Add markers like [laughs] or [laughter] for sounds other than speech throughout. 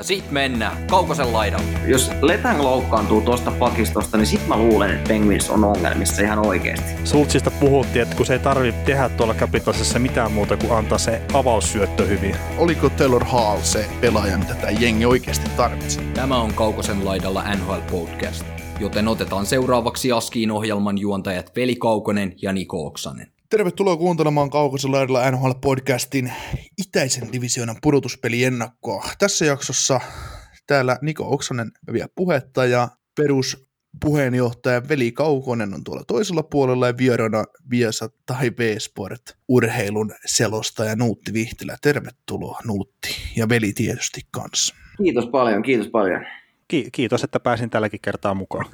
Ja sit mennään Kaukosen laidalle. Jos Letang loukkaantuu tuosta pakistosta, niin sit mä luulen, että Penguins on ongelmissa ihan oikeasti. Sultsista puhuttiin, että kun se ei tarvitse tehdä tuolla Capitalsissa mitään muuta kuin antaa se avaussyöttö hyvin. Oliko Taylor Hall se pelaaja, mitä tämä jengi oikeasti tarvitsi? Tämä on Kaukosen laidalla NHL Podcast, joten otetaan seuraavaksi Askiin ohjelman juontajat Veli Kaukonen ja Niko Oksanen. Tervetuloa kuuntelemaan Kaukosen laidalla NHL-podcastin itäisen divisioonan pudotuspeliennakkoa. Tässä jaksossa täällä Niko Oksanen vie puhetta ja peruspuheenjohtaja Veli Kaukonen on tuolla toisella puolella ja vieraana Viasa tai V-Sport urheilun selostaja Nuutti Vihtilä. Tervetuloa Nuutti ja Veli tietysti kanssa. Kiitos paljon, kiitos paljon. Ki- kiitos, että pääsin tälläkin kertaa mukaan.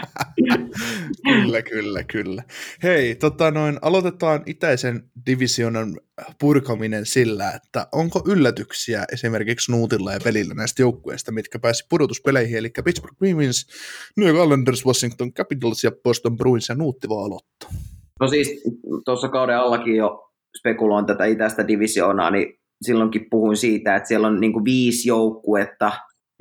[laughs] kyllä, kyllä, kyllä. Hei, tota noin, aloitetaan itäisen divisionan purkaminen sillä, että onko yllätyksiä esimerkiksi Nuutilla ja pelillä näistä joukkueista, mitkä pääsi pudotuspeleihin, eli Pittsburgh Penguins, New York Islanders, Washington Capitals ja Boston Bruins ja Nuutti vaan aloittaa. No siis tuossa kauden allakin jo spekuloin tätä itäistä divisioonaa, niin silloinkin puhuin siitä, että siellä on niin viisi joukkuetta,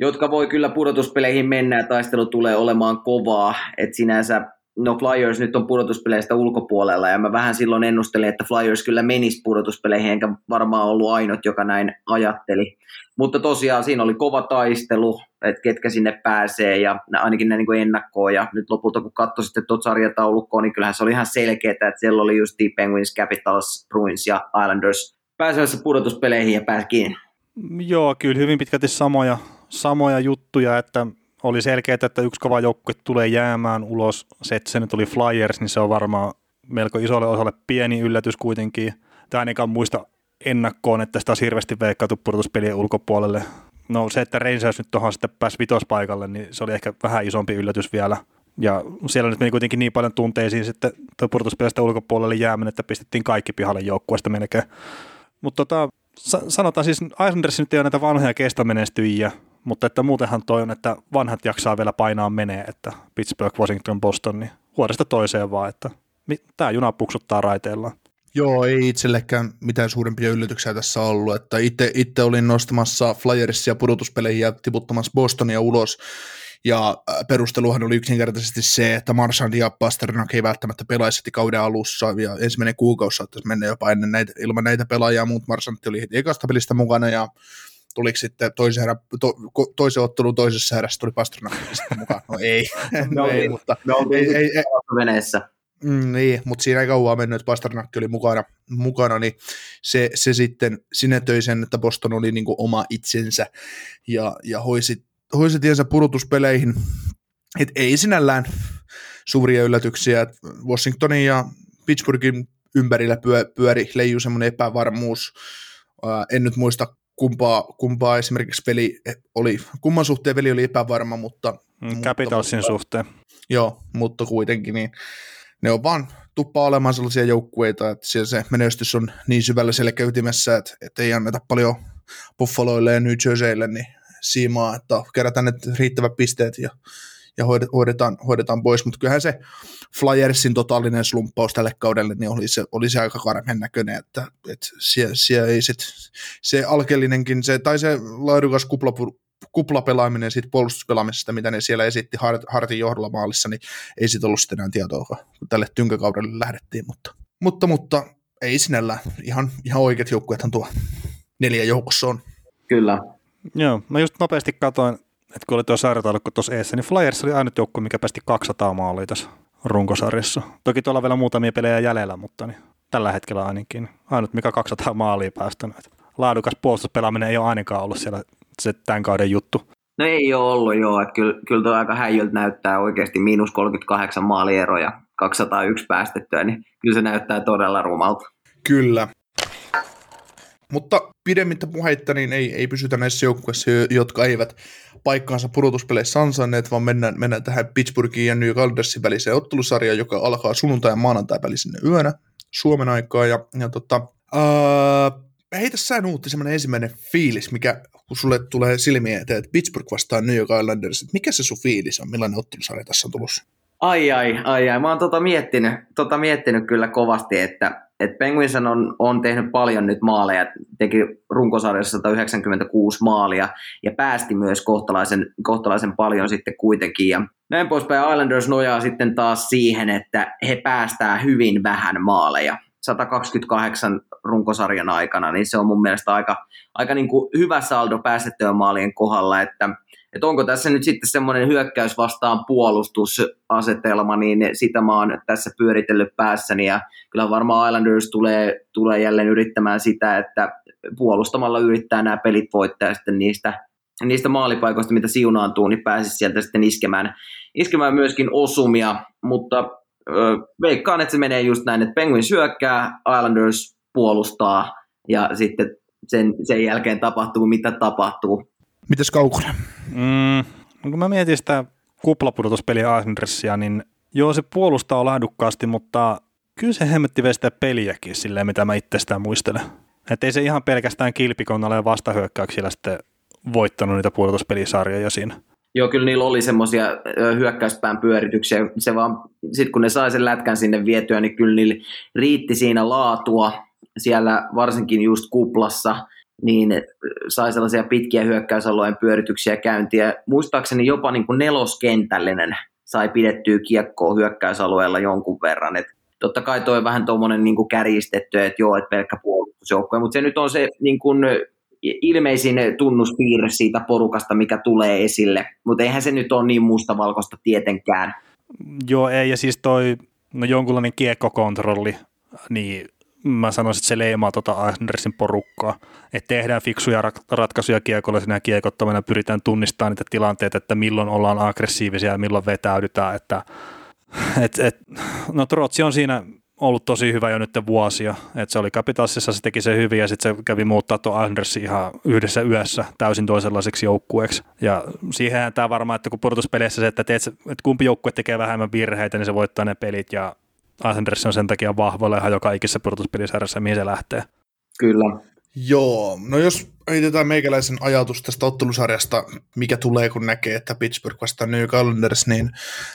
jotka voi kyllä pudotuspeleihin mennä ja taistelu tulee olemaan kovaa. että sinänsä no Flyers nyt on pudotuspeleistä ulkopuolella ja mä vähän silloin ennustelin, että Flyers kyllä menisi pudotuspeleihin, enkä varmaan ollut ainut, joka näin ajatteli. Mutta tosiaan siinä oli kova taistelu, että ketkä sinne pääsee ja ainakin näin niin ennakkoon ja nyt lopulta kun katsoi sitten tuota sarjataulukkoa, niin kyllähän se oli ihan selkeää, että siellä oli just Penguins, Capitals, Bruins ja Islanders pääsevässä pudotuspeleihin ja pääsikin. Joo, kyllä hyvin pitkälti samoja, samoja juttuja, että oli selkeää, että yksi kova joukkue tulee jäämään ulos. Se, että se nyt oli Flyers, niin se on varmaan melko isolle osalle pieni yllätys kuitenkin. Tämä ainakaan muista ennakkoon, että sitä olisi hirveästi veikkaatu pudotuspelien ulkopuolelle. No se, että Rangers nyt tuohon sitten pääsi vitospaikalle, niin se oli ehkä vähän isompi yllätys vielä. Ja siellä nyt meni kuitenkin niin paljon tunteisiin sitten pudotuspelistä ulkopuolelle jääminen, että pistettiin kaikki pihalle joukkueesta melkein. Mutta tota, sanotaan siis, Islanders nyt ei ole näitä vanhoja kestomenestyjiä, mutta että muutenhan toi on, että vanhat jaksaa vielä painaa menee, että Pittsburgh, Washington, Boston, niin vuodesta toiseen vaan, että tämä juna puksuttaa raiteillaan. Joo, ei itsellekään mitään suurempia yllätyksiä tässä ollut, että itse, itse olin nostamassa Flyersia pudotuspeleihin ja tiputtamassa Bostonia ulos, ja äh, perusteluhan oli yksinkertaisesti se, että Marchand ja Pasternak ei välttämättä pelaisi kauden alussa, ja ensimmäinen kuukausi saattaisi mennä jopa ennen näitä, ilman näitä pelaajia, mutta Marchand oli heti ekasta pelistä mukana, ja tuliko sitten toisen, herä, to, toisen ottelun toisessa erässä tuli Pasternak mukaan. No ei, [laughs] no, ei mutta no, ei, ei, ei, veneessä. Mm, niin, mutta siinä ei kauan mennyt, että Pasternakki oli mukana, mukana niin se, se sitten sinetöi sen, että Boston oli niin oma itsensä ja, ja hoisi, hoisi tiensä pudotuspeleihin. Et ei sinällään suuria yllätyksiä. Washingtonin ja Pittsburghin ympärillä pyö, pyöri, leiju semmoinen epävarmuus. Ää, en nyt muista kumpaa, kumpaa esimerkiksi peli oli, kumman suhteen veli oli epävarma, mutta... Mm, Capitalsin mutta, suhteen. Joo, mutta kuitenkin niin ne on vaan tuppaa olemaan sellaisia joukkueita, että siellä se menestys on niin syvällä selkäytimessä, että, että ei anneta paljon Buffaloille ja New Jerseylle niin siimaa, että kerätään ne riittävät pisteet ja, ja hoidetaan, hoidetaan pois, mutta kyllähän se Flyersin totaalinen slumppaus tälle kaudelle, niin oli se, oli se aika karmen näköinen, että, että siellä, siellä ei sit, se alkeellinenkin, se, tai se laadukas kupla, kuplapelaaminen siitä puolustuspelaamisesta, mitä ne siellä esitti Hart, Hartin johdolla maalissa, niin ei siitä ollut sitten enää tietoa, kun tälle tynkäkaudelle lähdettiin, mutta, mutta, mutta ei sinällä ihan, ihan oikeat joukkueethan tuo neljä joukossa on. Kyllä. Joo, mä just nopeasti katsoin, että kun oli tuo sarjataulukko tuossa eessä, niin Flyers oli ainut joukkue, mikä päästi 200 maalia tässä runkosarjassa. Toki tuolla on vielä muutamia pelejä jäljellä, mutta niin, tällä hetkellä ainakin ainut, mikä 200 maalia päästänyt. Laadukas puolustuspelaaminen ei ole ainakaan ollut siellä se tämän kauden juttu. No ei ole ollut joo, että kyllä, kyllä tuo aika häijöltä näyttää oikeasti miinus 38 maalieroja 201 päästettyä, niin kyllä se näyttää todella rumalta. Kyllä. Mutta pidemmittä puheitta niin ei, ei pysytä näissä joukkueissa, jotka eivät paikkaansa pudotuspeleissä ansainneet, vaan mennään, mennään tähän Pittsburghin ja New Caldersin väliseen ottelusarjaan, joka alkaa sunnuntai ja maanantai välisenä yönä Suomen aikaa. Ja, ja tota, uh, heitä sä Nuutti semmoinen ensimmäinen fiilis, mikä kun sulle tulee silmiä eteen, että Pittsburgh vastaa New York Islanders, mikä se sun fiilis on, millainen ottelusarja tässä on tulossa? Ai ai, ai ai. Mä oon tota miettinyt, tota miettinyt kyllä kovasti, että et Penguins on, on tehnyt paljon nyt maaleja, teki runkosarjassa 196 maalia ja päästi myös kohtalaisen, kohtalaisen paljon sitten kuitenkin. Ja näin poispäin Islanders nojaa sitten taas siihen, että he päästää hyvin vähän maaleja. 128 runkosarjan aikana, niin se on mun mielestä aika, aika niin kuin hyvä saldo päästettyön maalien kohdalla, että että onko tässä nyt sitten semmoinen hyökkäys vastaan puolustusasetelma, niin sitä mä oon tässä pyöritellyt päässäni ja kyllä varmaan Islanders tulee, tulee jälleen yrittämään sitä, että puolustamalla yrittää nämä pelit voittaa ja sitten niistä, niistä maalipaikoista, mitä siunaantuu, niin pääsisi sieltä sitten iskemään, iskemään myöskin osumia, mutta ö, veikkaan, että se menee just näin, että Penguin syökkää, Islanders puolustaa ja sitten sen, sen jälkeen tapahtuu mitä tapahtuu. Mites Kaukonen? Mm, no kun mä mietin sitä kuplapudotuspeliä Islandersia, niin joo se puolustaa laadukkaasti, mutta kyllä se hemmetti vielä sitä peliäkin silleen, mitä mä itsestään muistelen. Että ei se ihan pelkästään kilpikonnalla ja vastahyökkäyksillä sitten voittanut niitä pudotuspelisarjoja siinä. Joo, kyllä niillä oli semmoisia hyökkäyspään pyörityksiä. Se vaan, sit kun ne sai sen lätkän sinne vietyä, niin kyllä niillä riitti siinä laatua siellä varsinkin just kuplassa – niin sai sellaisia pitkiä hyökkäysalueen pyörityksiä käyntiä. Muistaakseni jopa niin kuin neloskentällinen sai pidettyä kiekkoa hyökkäysalueella jonkun verran. Et totta kai toi vähän tuommoinen niin kärjistetty, että joo, että pelkkä puolustusjoukkue, mutta se nyt on se niin kuin ilmeisin tunnuspiirre siitä porukasta, mikä tulee esille, mutta eihän se nyt ole niin mustavalkoista tietenkään. Joo, ei, ja siis toi no jonkunlainen kiekkokontrolli, niin mä sanoisin, että se leimaa tuota Andersin porukkaa. Että tehdään fiksuja ratkaisuja kiekolla siinä kiekottomana, pyritään tunnistamaan niitä tilanteita, että milloin ollaan aggressiivisia ja milloin vetäydytään. Että, [laughs] et, et, no Trotsi on siinä ollut tosi hyvä jo nyt vuosia. että se oli kapitassissa, se teki se hyvin ja sitten se kävi muuttaa tuon Andersin ihan yhdessä yössä täysin toisenlaiseksi joukkueeksi. Ja siihen tämä varmaan, että kun pudotuspeleissä se, että, teet, että kumpi joukkue tekee vähemmän virheitä, niin se voittaa ne pelit ja Islanders on sen takia vahvoilla ihan joka ikisessä pudotuspelisarjassa, mihin se lähtee. Kyllä. Joo, no jos heitetään meikäläisen ajatus tästä ottelusarjasta, mikä tulee kun näkee, että Pittsburgh vastaa New Calendars, niin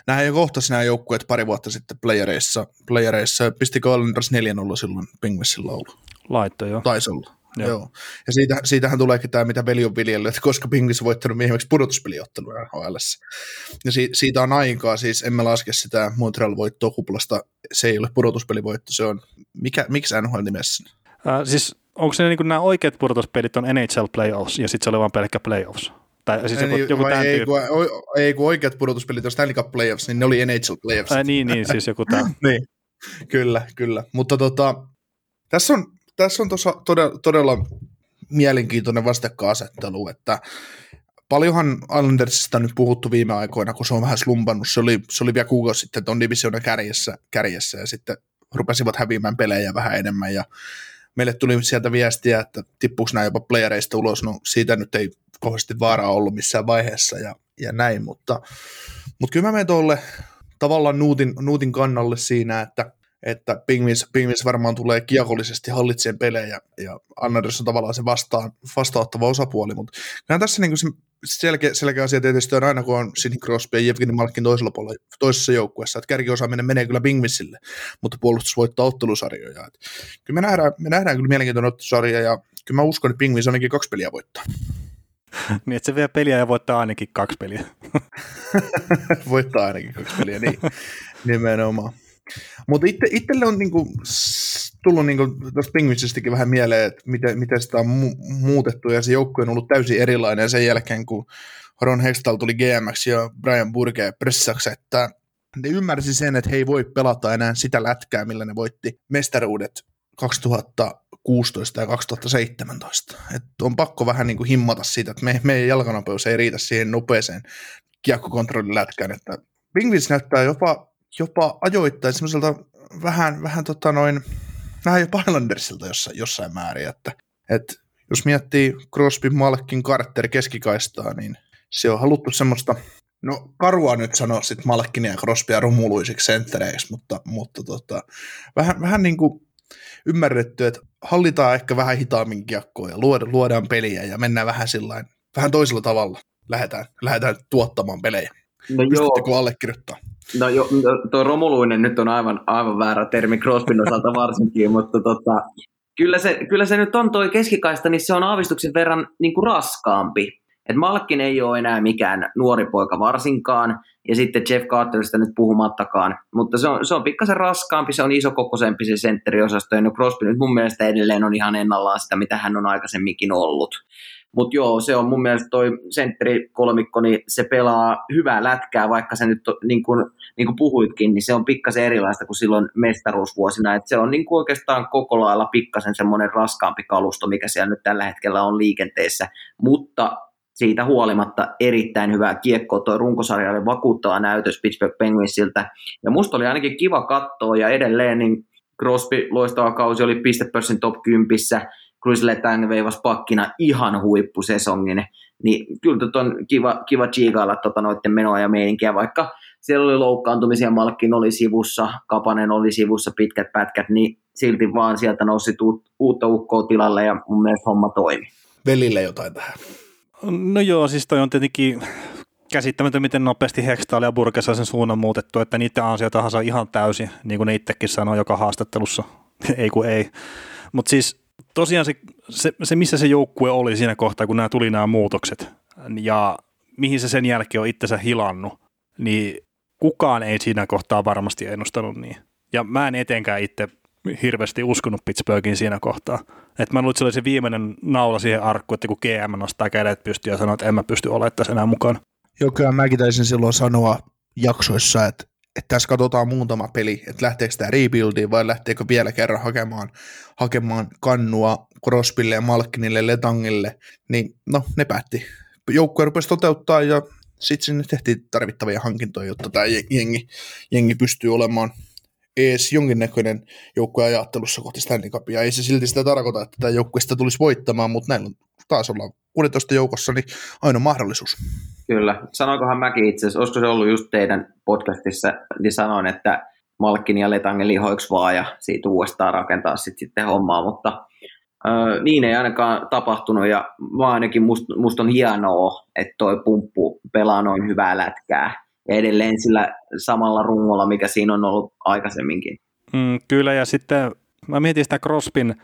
nämä jo kohtasi nämä joukkueet pari vuotta sitten playereissa. playereissa. Pisti Calendars 4-0 silloin Penguinsin laulu. Laitto jo. Taisi olla. Joo. Joo. Ja siitä, siitähän tuleekin tämä, mitä veli on viljellyt, että koska Penguins on voittanut viimeksi pudotuspeliottelua NHL. Ja si, siitä on aikaa, siis emme laske sitä Montreal-voittoa kuplasta, se ei ole pudotuspelivoitto, se on, mikä, miksi NHL nimessä? Äh, siis onko se niin kuin nämä oikeat pudotuspelit on NHL Playoffs ja sitten se oli vain pelkkä Playoffs? Tai siis joku, joku tämän ei, kun, ei, kun oikeat pudotuspelit on Stanley Cup Playoffs, niin ne oli NHL Playoffs. Äh, niin, niin, siis joku tämä. [laughs] niin, kyllä, kyllä. Mutta tota, tässä on, tässä on tossa todella, todella mielenkiintoinen vastakkainasettelu, että paljonhan Islandersista on nyt puhuttu viime aikoina, kun se on vähän slumpannut. Se oli, se oli vielä kuukausi sitten tuon divisioonan kärjessä, kärjessä ja sitten rupesivat häviämään pelejä vähän enemmän ja meille tuli sieltä viestiä, että tippuuko nämä jopa playereista ulos, no siitä nyt ei kauheasti vaaraa ollut missään vaiheessa ja, ja näin, mutta, mutta kyllä mä menen tuolle tavallaan Nuutin, Nuutin kannalle siinä, että että Pingvins, Pingvins varmaan tulee kiekollisesti hallitseen pelejä, ja Anders on tavallaan se vastaan, vastaanottava osapuoli, mutta kyllä tässä niin se selkeä, selkeä asia tietysti on aina, kun on Sidney Crosby ja Evgeni Malkin toisella puolella, toisessa joukkueessa, että kärkiosaaminen menee kyllä Pingvinsille, mutta puolustus voittaa ottelusarjoja. Että kyllä me nähdään, me nähdään kyllä mielenkiintoinen ottelusarja, ja kyllä mä uskon, että Pingvins ainakin kaksi peliä voittaa. [laughs] niin, että se vie peliä ja voittaa ainakin kaksi peliä. [laughs] voittaa ainakin kaksi peliä, niin [laughs] nimenomaan. Mutta itse, itselle on niinku tullut niinku tuosta Penguinsistakin vähän mieleen, että miten, miten sitä on mu- muutettu, ja se joukkue on ollut täysin erilainen. Sen jälkeen, kun Ron Hextall tuli GMX ja Brian Burke pressaksi, että ne ymmärsi sen, että he ei voi pelata enää sitä lätkää, millä ne voitti mestaruudet 2016 ja 2017. Et on pakko vähän niin kuin himmata siitä, että me, meidän jalkanopeus ei riitä siihen nopeeseen kiekkokontrollilätkään, että Penguins näyttää jopa jopa ajoittain semmoiselta vähän, vähän tota noin, vähän jopa Islandersilta jossain, jossain määrin, että Et jos miettii Crosby, Malkin, Carter keskikaistaa, niin se on haluttu semmoista, no karua nyt sanoa sitten Malkinia ja Crosbya rumuluisiksi senttereiksi, mutta, mutta tota, vähän, vähän niin kuin ymmärretty, että hallitaan ehkä vähän hitaammin kiekkoa ja luodaan, luodaan peliä ja mennään vähän sillain, vähän toisella tavalla. Lähdetään, lähdetään tuottamaan pelejä. No Pystyttekö joo. allekirjoittaa? No jo, no, tuo romuluinen nyt on aivan, aivan väärä termi Crosbyn osalta varsinkin, mutta tota, kyllä, se, kyllä se nyt on tuo keskikaista, niin se on aavistuksen verran niin kuin raskaampi. Et Malkin ei ole enää mikään nuori poika varsinkaan, ja sitten Jeff Carterista nyt puhumattakaan, mutta se on, se on pikkasen raskaampi, se on isokokoisempi se sentteriosasto, ja no Crosby nyt mun mielestä edelleen on ihan ennallaan sitä, mitä hän on aikaisemminkin ollut. Mutta joo, se on mun mielestä toi sentterikolmikko, niin se pelaa hyvää lätkää, vaikka se nyt, niin kuin, niin puhuitkin, niin se on pikkasen erilaista kuin silloin mestaruusvuosina. Et se on niin kuin oikeastaan koko lailla pikkasen semmoinen raskaampi kalusto, mikä siellä nyt tällä hetkellä on liikenteessä. Mutta siitä huolimatta erittäin hyvää kiekkoa. Tuo runkosarja oli vakuuttava näytös Pittsburgh Penguinsiltä. Ja musta oli ainakin kiva katsoa ja edelleen niin Crosby loistava kausi oli pistepörssin top 10. Chris Letang veivas pakkina ihan huippusesongin. Niin kyllä tot on kiva, kiva chiikailla tota noiden menoa ja meininkiä, vaikka siellä oli loukkaantumisia, Malkkin oli sivussa, Kapanen oli sivussa, pitkät pätkät, niin silti vaan sieltä nousi uutta ukkoa tilalle ja mun mielestä homma toimi. Velille jotain tähän. No joo, siis toi on tietenkin käsittämätön, miten nopeasti Hextall ja Burkessa sen suunnan muutettu, että niiden ansiotahansa ihan täysin, niin kuin ne itsekin sanoi joka haastattelussa, [laughs] ei kun ei. Mutta siis tosiaan se, se, se, missä se joukkue oli siinä kohtaa, kun nämä tuli nämä muutokset ja mihin se sen jälkeen on itsensä hilannut, niin kukaan ei siinä kohtaa varmasti ennustanut niin. Ja mä en etenkään itse hirveästi uskonut Pittsburghin siinä kohtaa. Et mä luulen, että se oli se viimeinen naula siihen arkkuun, että kun GM nostaa kädet pystyy ja sanoo, että en mä pysty olemaan tässä enää mukaan. Joo, kyllä mäkin taisin silloin sanoa jaksoissa, että, että tässä katsotaan muutama peli, että lähteekö tämä rebuildiin vai lähteekö vielä kerran hakemaan, hakemaan kannua Crosbylle ja Malkinille, Letangille, niin no ne päätti. Joukkue rupesi toteuttaa ja sitten sinne tehtiin tarvittavia hankintoja, jotta tämä jengi, jengi pystyy olemaan edes jonkinnäköinen joukkue ajattelussa kohti Stanley Cupia. Ei se silti sitä tarkoita, että tämä joukkue sitä tulisi voittamaan, mutta näillä on taas ollaan 16 joukossa, niin aina mahdollisuus. Kyllä. Sanoikohan mäkin itse asiassa, olisiko se ollut just teidän podcastissa, niin sanoin, että Malkin ja Letange lihoiksi vaan ja siitä uudestaan rakentaa sit sitten hommaa, mutta ö, niin ei ainakaan tapahtunut ja vaan ainakin musta must on hienoa, että toi pumppu pelaa noin hyvää lätkää ja edelleen sillä samalla rungolla, mikä siinä on ollut aikaisemminkin. Mm, kyllä, ja sitten mä mietin sitä Crospin,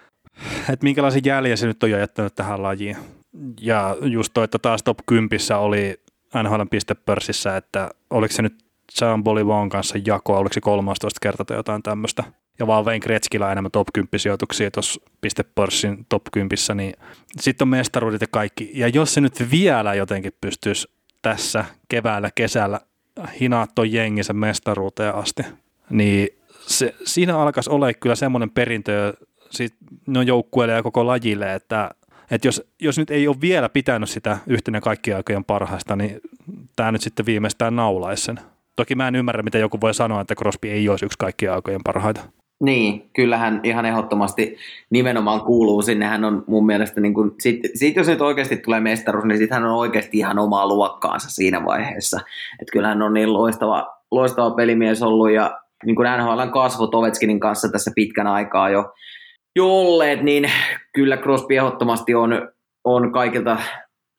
että minkälaisen jäljen se nyt on jättänyt tähän lajiin. Ja just toi, että taas top 10 oli NHL pistepörssissä, että oliko se nyt Jean Bolivon kanssa jako, oliko se 13 kertaa tai jotain tämmöistä. Ja vaan Wayne Gretzkillä enemmän top 10 sijoituksia tuossa pistepörssin top 10, niin sitten on mestaruudet ja kaikki. Ja jos se nyt vielä jotenkin pystyisi tässä keväällä, kesällä hinaa ton jenginsä mestaruuteen asti, niin se, siinä alkaisi olla kyllä semmoinen perintö sit, no joukkueelle ja koko lajille, että, että jos, jos nyt ei ole vielä pitänyt sitä yhtenä kaikkien aikojen parhaista, niin tämä nyt sitten viimeistään naulaisi sen. Toki mä en ymmärrä, miten joku voi sanoa, että Crosby ei olisi yksi kaikkien aikojen parhaita. Niin, kyllähän ihan ehdottomasti nimenomaan kuuluu sinne. Hän on mun mielestä, niin kuin, sit, sit jos nyt oikeasti tulee mestaruus, niin sitten hän on oikeasti ihan omaa luokkaansa siinä vaiheessa. Että kyllähän on niin loistava, loistava pelimies ollut ja niin kuin NHLn kasvot Ovechkinin kanssa tässä pitkän aikaa jo, jo olleet, niin kyllä Crosby ehdottomasti on, on kaikilta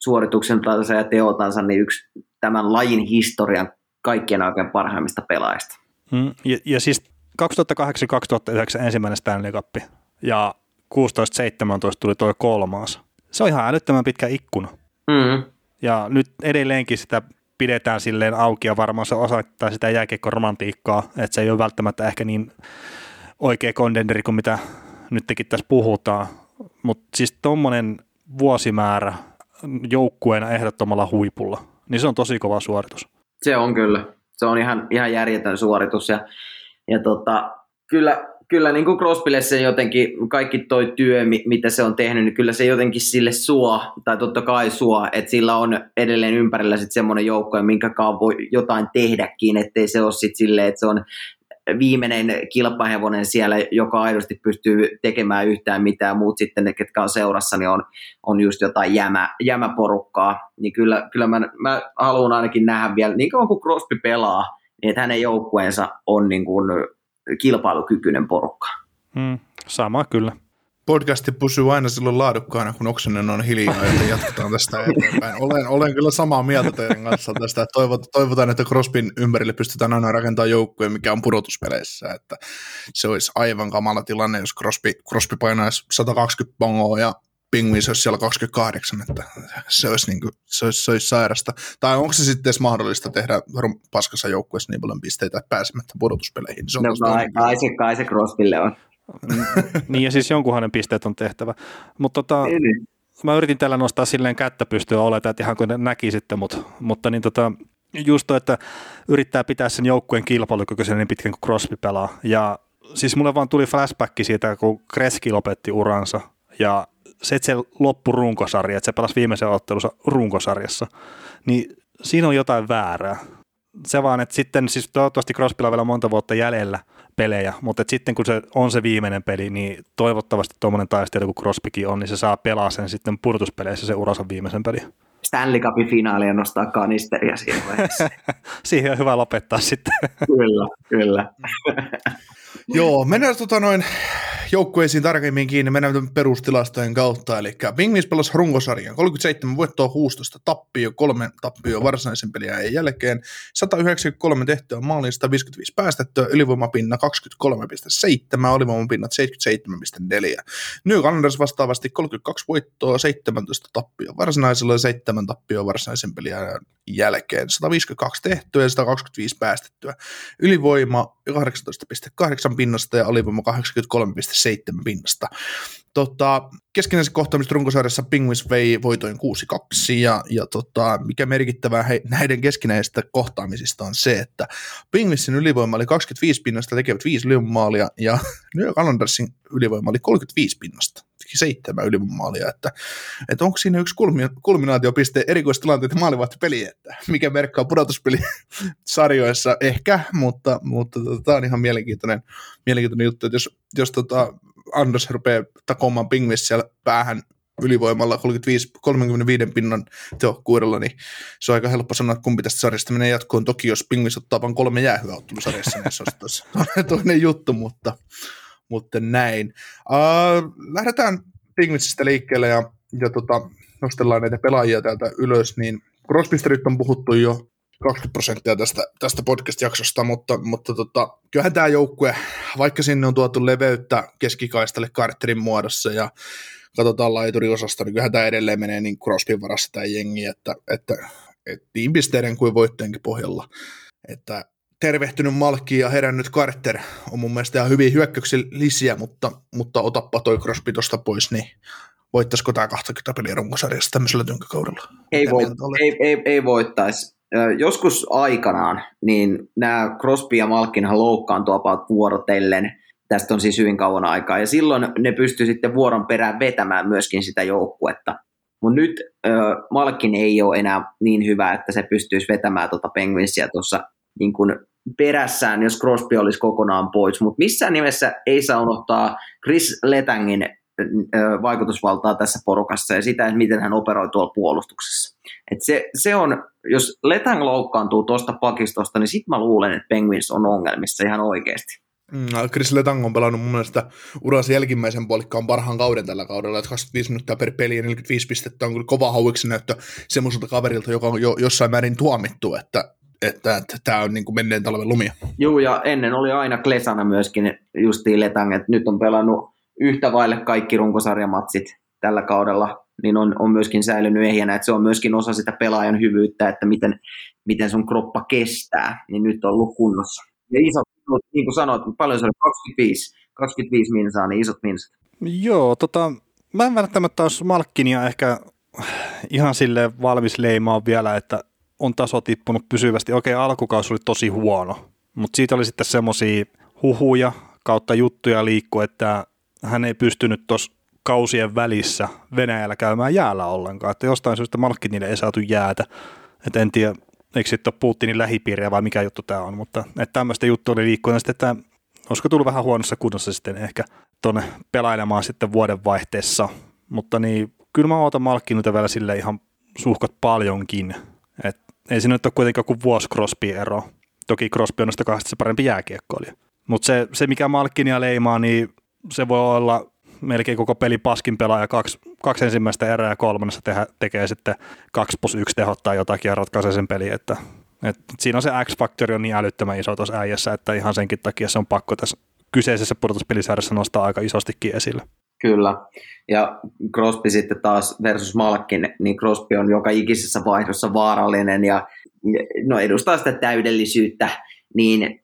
suorituksentansa ja teotansa niin yksi tämän lajin historian kaikkien oikein parhaimmista pelaajista. Mm, ja, ja siis 2008-2009 ensimmäinen Stanley Cup ja 16-17 tuli tuo kolmas. Se on ihan älyttömän pitkä ikkuna. Mm. Ja nyt edelleenkin sitä pidetään silleen auki ja varmaan se osoittaa sitä jääkiekko-romantiikkaa, että se ei ole välttämättä ehkä niin oikea kondenderi kuin mitä nytkin tässä puhutaan. Mutta siis tuommoinen vuosimäärä joukkueena ehdottomalla huipulla, niin se on tosi kova suoritus. Se on kyllä. Se on ihan, ihan järjetön suoritus ja ja tota, kyllä, kyllä niin kuin Crosbylle se jotenkin, kaikki toi työ, mitä se on tehnyt, niin kyllä se jotenkin sille suo, tai totta kai suo, että sillä on edelleen ympärillä sitten semmoinen joukko, minkä voi jotain tehdäkin, ettei se ole sitten silleen, että se on viimeinen kilpahevonen siellä, joka aidosti pystyy tekemään yhtään mitään, muut sitten ne, ketkä on seurassa, niin on, on just jotain jämä, jämäporukkaa, niin kyllä, kyllä mä, mä haluan ainakin nähdä vielä, niin kauan kuin Crosby pelaa, niin että hänen joukkueensa on niin kuin kilpailukykyinen porukka. Hmm, sama kyllä podcasti pysyy aina silloin laadukkaana, kun Oksanen on hiljaa, ja jatketaan tästä eteenpäin. Olen, olen kyllä samaa mieltä teidän kanssa tästä, että toivotaan, että Crospin ympärille pystytään aina rakentamaan joukkoja, mikä on pudotuspeleissä, että se olisi aivan kamala tilanne, jos Crosby, Crosby painaisi 120 bongoa ja Penguins olisi siellä 28, että se olisi, niin kuin, se olisi, se olisi sairasta. Tai onko se sitten edes mahdollista tehdä paskassa joukkueessa niin paljon pisteitä pääsemättä pudotuspeleihin? Se on no, kai, kai, se, kai se Crosbylle on. Niin ja siis jonkunhan pisteet on tehtävä. Mutta tota, niin, niin. mä yritin tällä nostaa silleen kättä pystyä olemaan, että ihan kuin ne näki sitten, mutta, mutta niin tota, just to, että yrittää pitää sen joukkueen kilpailukykyisen niin pitkän kuin Crosby pelaa. Ja siis mulle vaan tuli flashback siitä, kun Kreski lopetti uransa ja se, että se loppu runkosarja, että se pelasi viimeisen ottelussa runkosarjassa, niin siinä on jotain väärää. Se vaan, että sitten siis toivottavasti Crosbylla on vielä monta vuotta jäljellä – pelejä, mutta sitten kun se on se viimeinen peli, niin toivottavasti tuommoinen taistelu kuin Crosbykin on, niin se saa pelaa sen sitten purtuspeleissä se uransa viimeisen pelin. Stanley Cupin finaalia nostaa kanisteria siinä vaiheessa. [laughs] Siihen on hyvä lopettaa sitten. kyllä, kyllä. Joo, mennään tota noin joukkueisiin tarkemmin kiinni, mennään perustilastojen kautta, eli Bingmis pelasi runkosarjan, 37 voittoa 16 tappio, kolme tappio varsinaisen pelin jälkeen, 193 tehtyä maalin, 155 päästettyä, ylivoimapinna 23,7, alivoimapinnat 77,4. New Canaders vastaavasti 32 voittoa, 17 tappio varsinaisella ja 7 tappio varsinaisen pelin jälkeen, 152 tehtyä ja 125 päästettyä, ylivoima 18,8 pinnasta ja alivoima 83,7 pinnasta. Tota, keskinäisessä kohtaamista runkosarjassa Penguins vei voitoin 6-2 ja, ja tota, mikä merkittävää he, näiden keskinäisistä kohtaamisista on se, että Penguinsin ylivoima oli 25 pinnasta, tekevät 5 ylivoimaalia ja [laughs] New York Islandersin ylivoima oli 35 pinnasta seitsemän ylimaalia, että, että onko siinä yksi kulminaatiopiste erikoistilanteet maalivahtipeli, että mikä merkkaa pudotuspeli [laughs] sarjoissa ehkä, mutta, mutta tota, tämä on ihan mielenkiintoinen, mielenkiintoinen juttu, että jos, jos tota Anders rupeaa takomaan pingvissä siellä päähän ylivoimalla 35, 35 pinnan tehokkuudella, niin se on aika helppo sanoa, että kumpi tästä sarjasta menee jatkoon. Toki jos Pingvis ottaa vain kolme jäähyä ottelusarjassa, niin se toinen, [laughs] toinen juttu, mutta, mutta näin. Uh, lähdetään Pingvitsistä liikkeelle ja, ja tota, nostellaan näitä pelaajia täältä ylös, niin Crosbysta nyt on puhuttu jo 20 prosenttia tästä, tästä podcast-jaksosta, mutta, mutta tota, kyllähän tämä joukkue, vaikka sinne on tuotu leveyttä keskikaistalle Carterin muodossa ja katsotaan laituriosasto, niin kyllähän tämä edelleen menee niin Crosbyn varassa tämä jengi, että, että, että niin pisteiden kuin voittojenkin pohjalla. Että tervehtynyt Malkki ja herännyt Carter on mun mielestä ihan hyvin hyökkäyksellisiä, mutta, mutta otappa toi Crosby tuosta pois, niin voittaisiko tämä 20 peliä runkosarjassa tämmöisellä tynkäkaudella? Ei, voi, ei, ei, ei voittaisi. Joskus aikanaan, niin nämä Crosby ja Malkinhan loukkaantuivat vuorotellen. Tästä on siis hyvin kauan aikaa. Ja silloin ne pystyi sitten vuoron perään vetämään myöskin sitä joukkuetta. Mutta nyt äh, Malkin ei ole enää niin hyvä, että se pystyisi vetämään tuota Penguinsia tuossa niin kuin perässään, jos Crosby olisi kokonaan pois, mutta missään nimessä ei saa unohtaa Chris Letangin vaikutusvaltaa tässä porukassa ja sitä, että miten hän operoi tuolla puolustuksessa. Et se, se on, jos Letang loukkaantuu tuosta pakistosta, niin sitten mä luulen, että Penguins on ongelmissa ihan oikeasti. Mm, Chris Letang on pelannut mun mielestä uransa jälkimmäisen puolikkaan parhaan kauden tällä kaudella, että 25 minuuttia per peli ja 45 pistettä on kyllä kova hauiksi näyttö semmoiselta kaverilta, joka on jo jossain määrin tuomittu, että että, tämä on niin kuin menneen talven lumia. Joo, ja ennen oli aina Klesana myöskin justiin Letang, että nyt on pelannut yhtä vaille kaikki runkosarjamatsit tällä kaudella, niin on, on myöskin säilynyt ehjänä, että se on myöskin osa sitä pelaajan hyvyyttä, että miten, miten sun kroppa kestää, niin nyt on ollut kunnossa. Ja isot, niin kuin sanoit, paljon se oli 25, 25 minsaa, niin isot minsat. Joo, tota, mä en välttämättä olisi Malkkinia ehkä ihan sille valmis leimaa vielä, että on taso tippunut pysyvästi. Okei, alkukausi oli tosi huono, mutta siitä oli sitten semmoisia huhuja kautta juttuja liikku, että hän ei pystynyt tuossa kausien välissä Venäjällä käymään jäällä ollenkaan, että jostain syystä Malkkinille ei saatu jäätä. Et en tiedä, eikö sitten ole Putinin lähipiiriä vai mikä juttu tämä on, mutta että tämmöistä juttu oli liikkunut sitten, että olisiko tullut vähän huonossa kunnossa sitten ehkä tuonne pelailemaan sitten vuodenvaihteessa, mutta niin kyllä mä ootan Malkkinuita vielä sille ihan suhkot paljonkin, et ei siinä nyt ole kuitenkaan kuin vuosi Crosby ero. Toki Crosby on noista kahdesta se parempi jääkiekkoilija. Mutta se, se, mikä Malkkinia leimaa, niin se voi olla melkein koko peli paskin pelaaja kaksi, kaksi ensimmäistä erää ja kolmannessa tehdä, tekee sitten kaksi plus yksi tehot tai jotakin ja ratkaisee sen peli, että, että siinä on se X-faktori on niin älyttömän iso tuossa äijässä, että ihan senkin takia se on pakko tässä kyseisessä pudotuspelisarjassa nostaa aika isostikin esille. Kyllä. Ja Crosby sitten taas versus Malkin, niin Crosby on joka ikisessä vaihdossa vaarallinen ja no, edustaa sitä täydellisyyttä, niin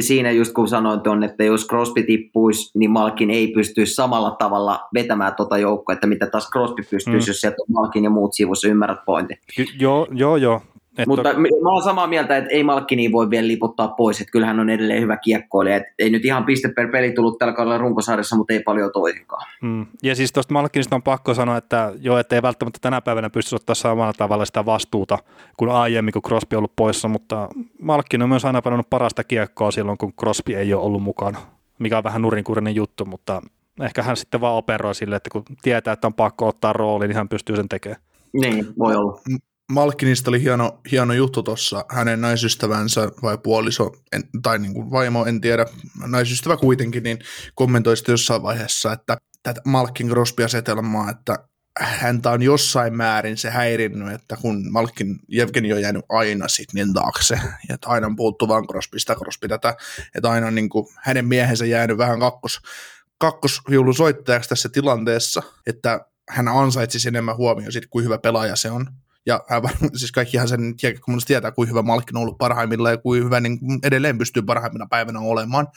siinä just kun sanoin tuon, että jos Crosby tippuisi, niin Malkin ei pystyisi samalla tavalla vetämään tuota joukkoa, että mitä taas Crosby pystyisi, mm. jos sieltä on Malkin ja muut sivussa, ymmärrät pointin. Joo, joo, joo. Että... Mutta mä oon samaa mieltä, että ei Malkkini voi vielä liputtaa pois, että kyllähän on edelleen hyvä kiekkoilija. Että ei nyt ihan piste per peli tullut tällä kaudella runkosarjassa, mutta ei paljon toisinkaan. Mm. Ja siis tuosta Malkkinista on pakko sanoa, että joo, että ei välttämättä tänä päivänä pysty ottaa samalla tavalla sitä vastuuta kuin aiemmin, kun Crosby on ollut poissa, mutta Malkkin on myös aina pannut parasta kiekkoa silloin, kun Crosby ei ole ollut mukana, mikä on vähän nurinkurinen juttu, mutta ehkä hän sitten vaan operoi sille, että kun tietää, että on pakko ottaa rooli, niin hän pystyy sen tekemään. Niin, voi olla. Malkinista oli hieno, hieno juttu tuossa, hänen naisystävänsä vai puoliso, en, tai niin kuin vaimo, en tiedä, naisystävä kuitenkin, niin kommentoi sitten jossain vaiheessa, että tätä Malkin Crosby-asetelmaa, että häntä on jossain määrin se häirinnyt, että kun Malkin Jevgeni on jäänyt aina niin taakse, ja [laughs] että aina on puhuttu vaan Crosbysta, Crosby tätä, että aina on niin kuin hänen miehensä jäänyt vähän kakkos, kakkosviulun soittajaksi tässä tilanteessa, että hän ansaitsisi enemmän huomioon siitä, kuin hyvä pelaaja se on. Ja hän, [laughs] siis kaikkihan sen kun tietää, kuin hyvä Malkin on ollut parhaimmillaan ja kuin hyvä niin edelleen pystyy parhaimmina päivänä olemaan.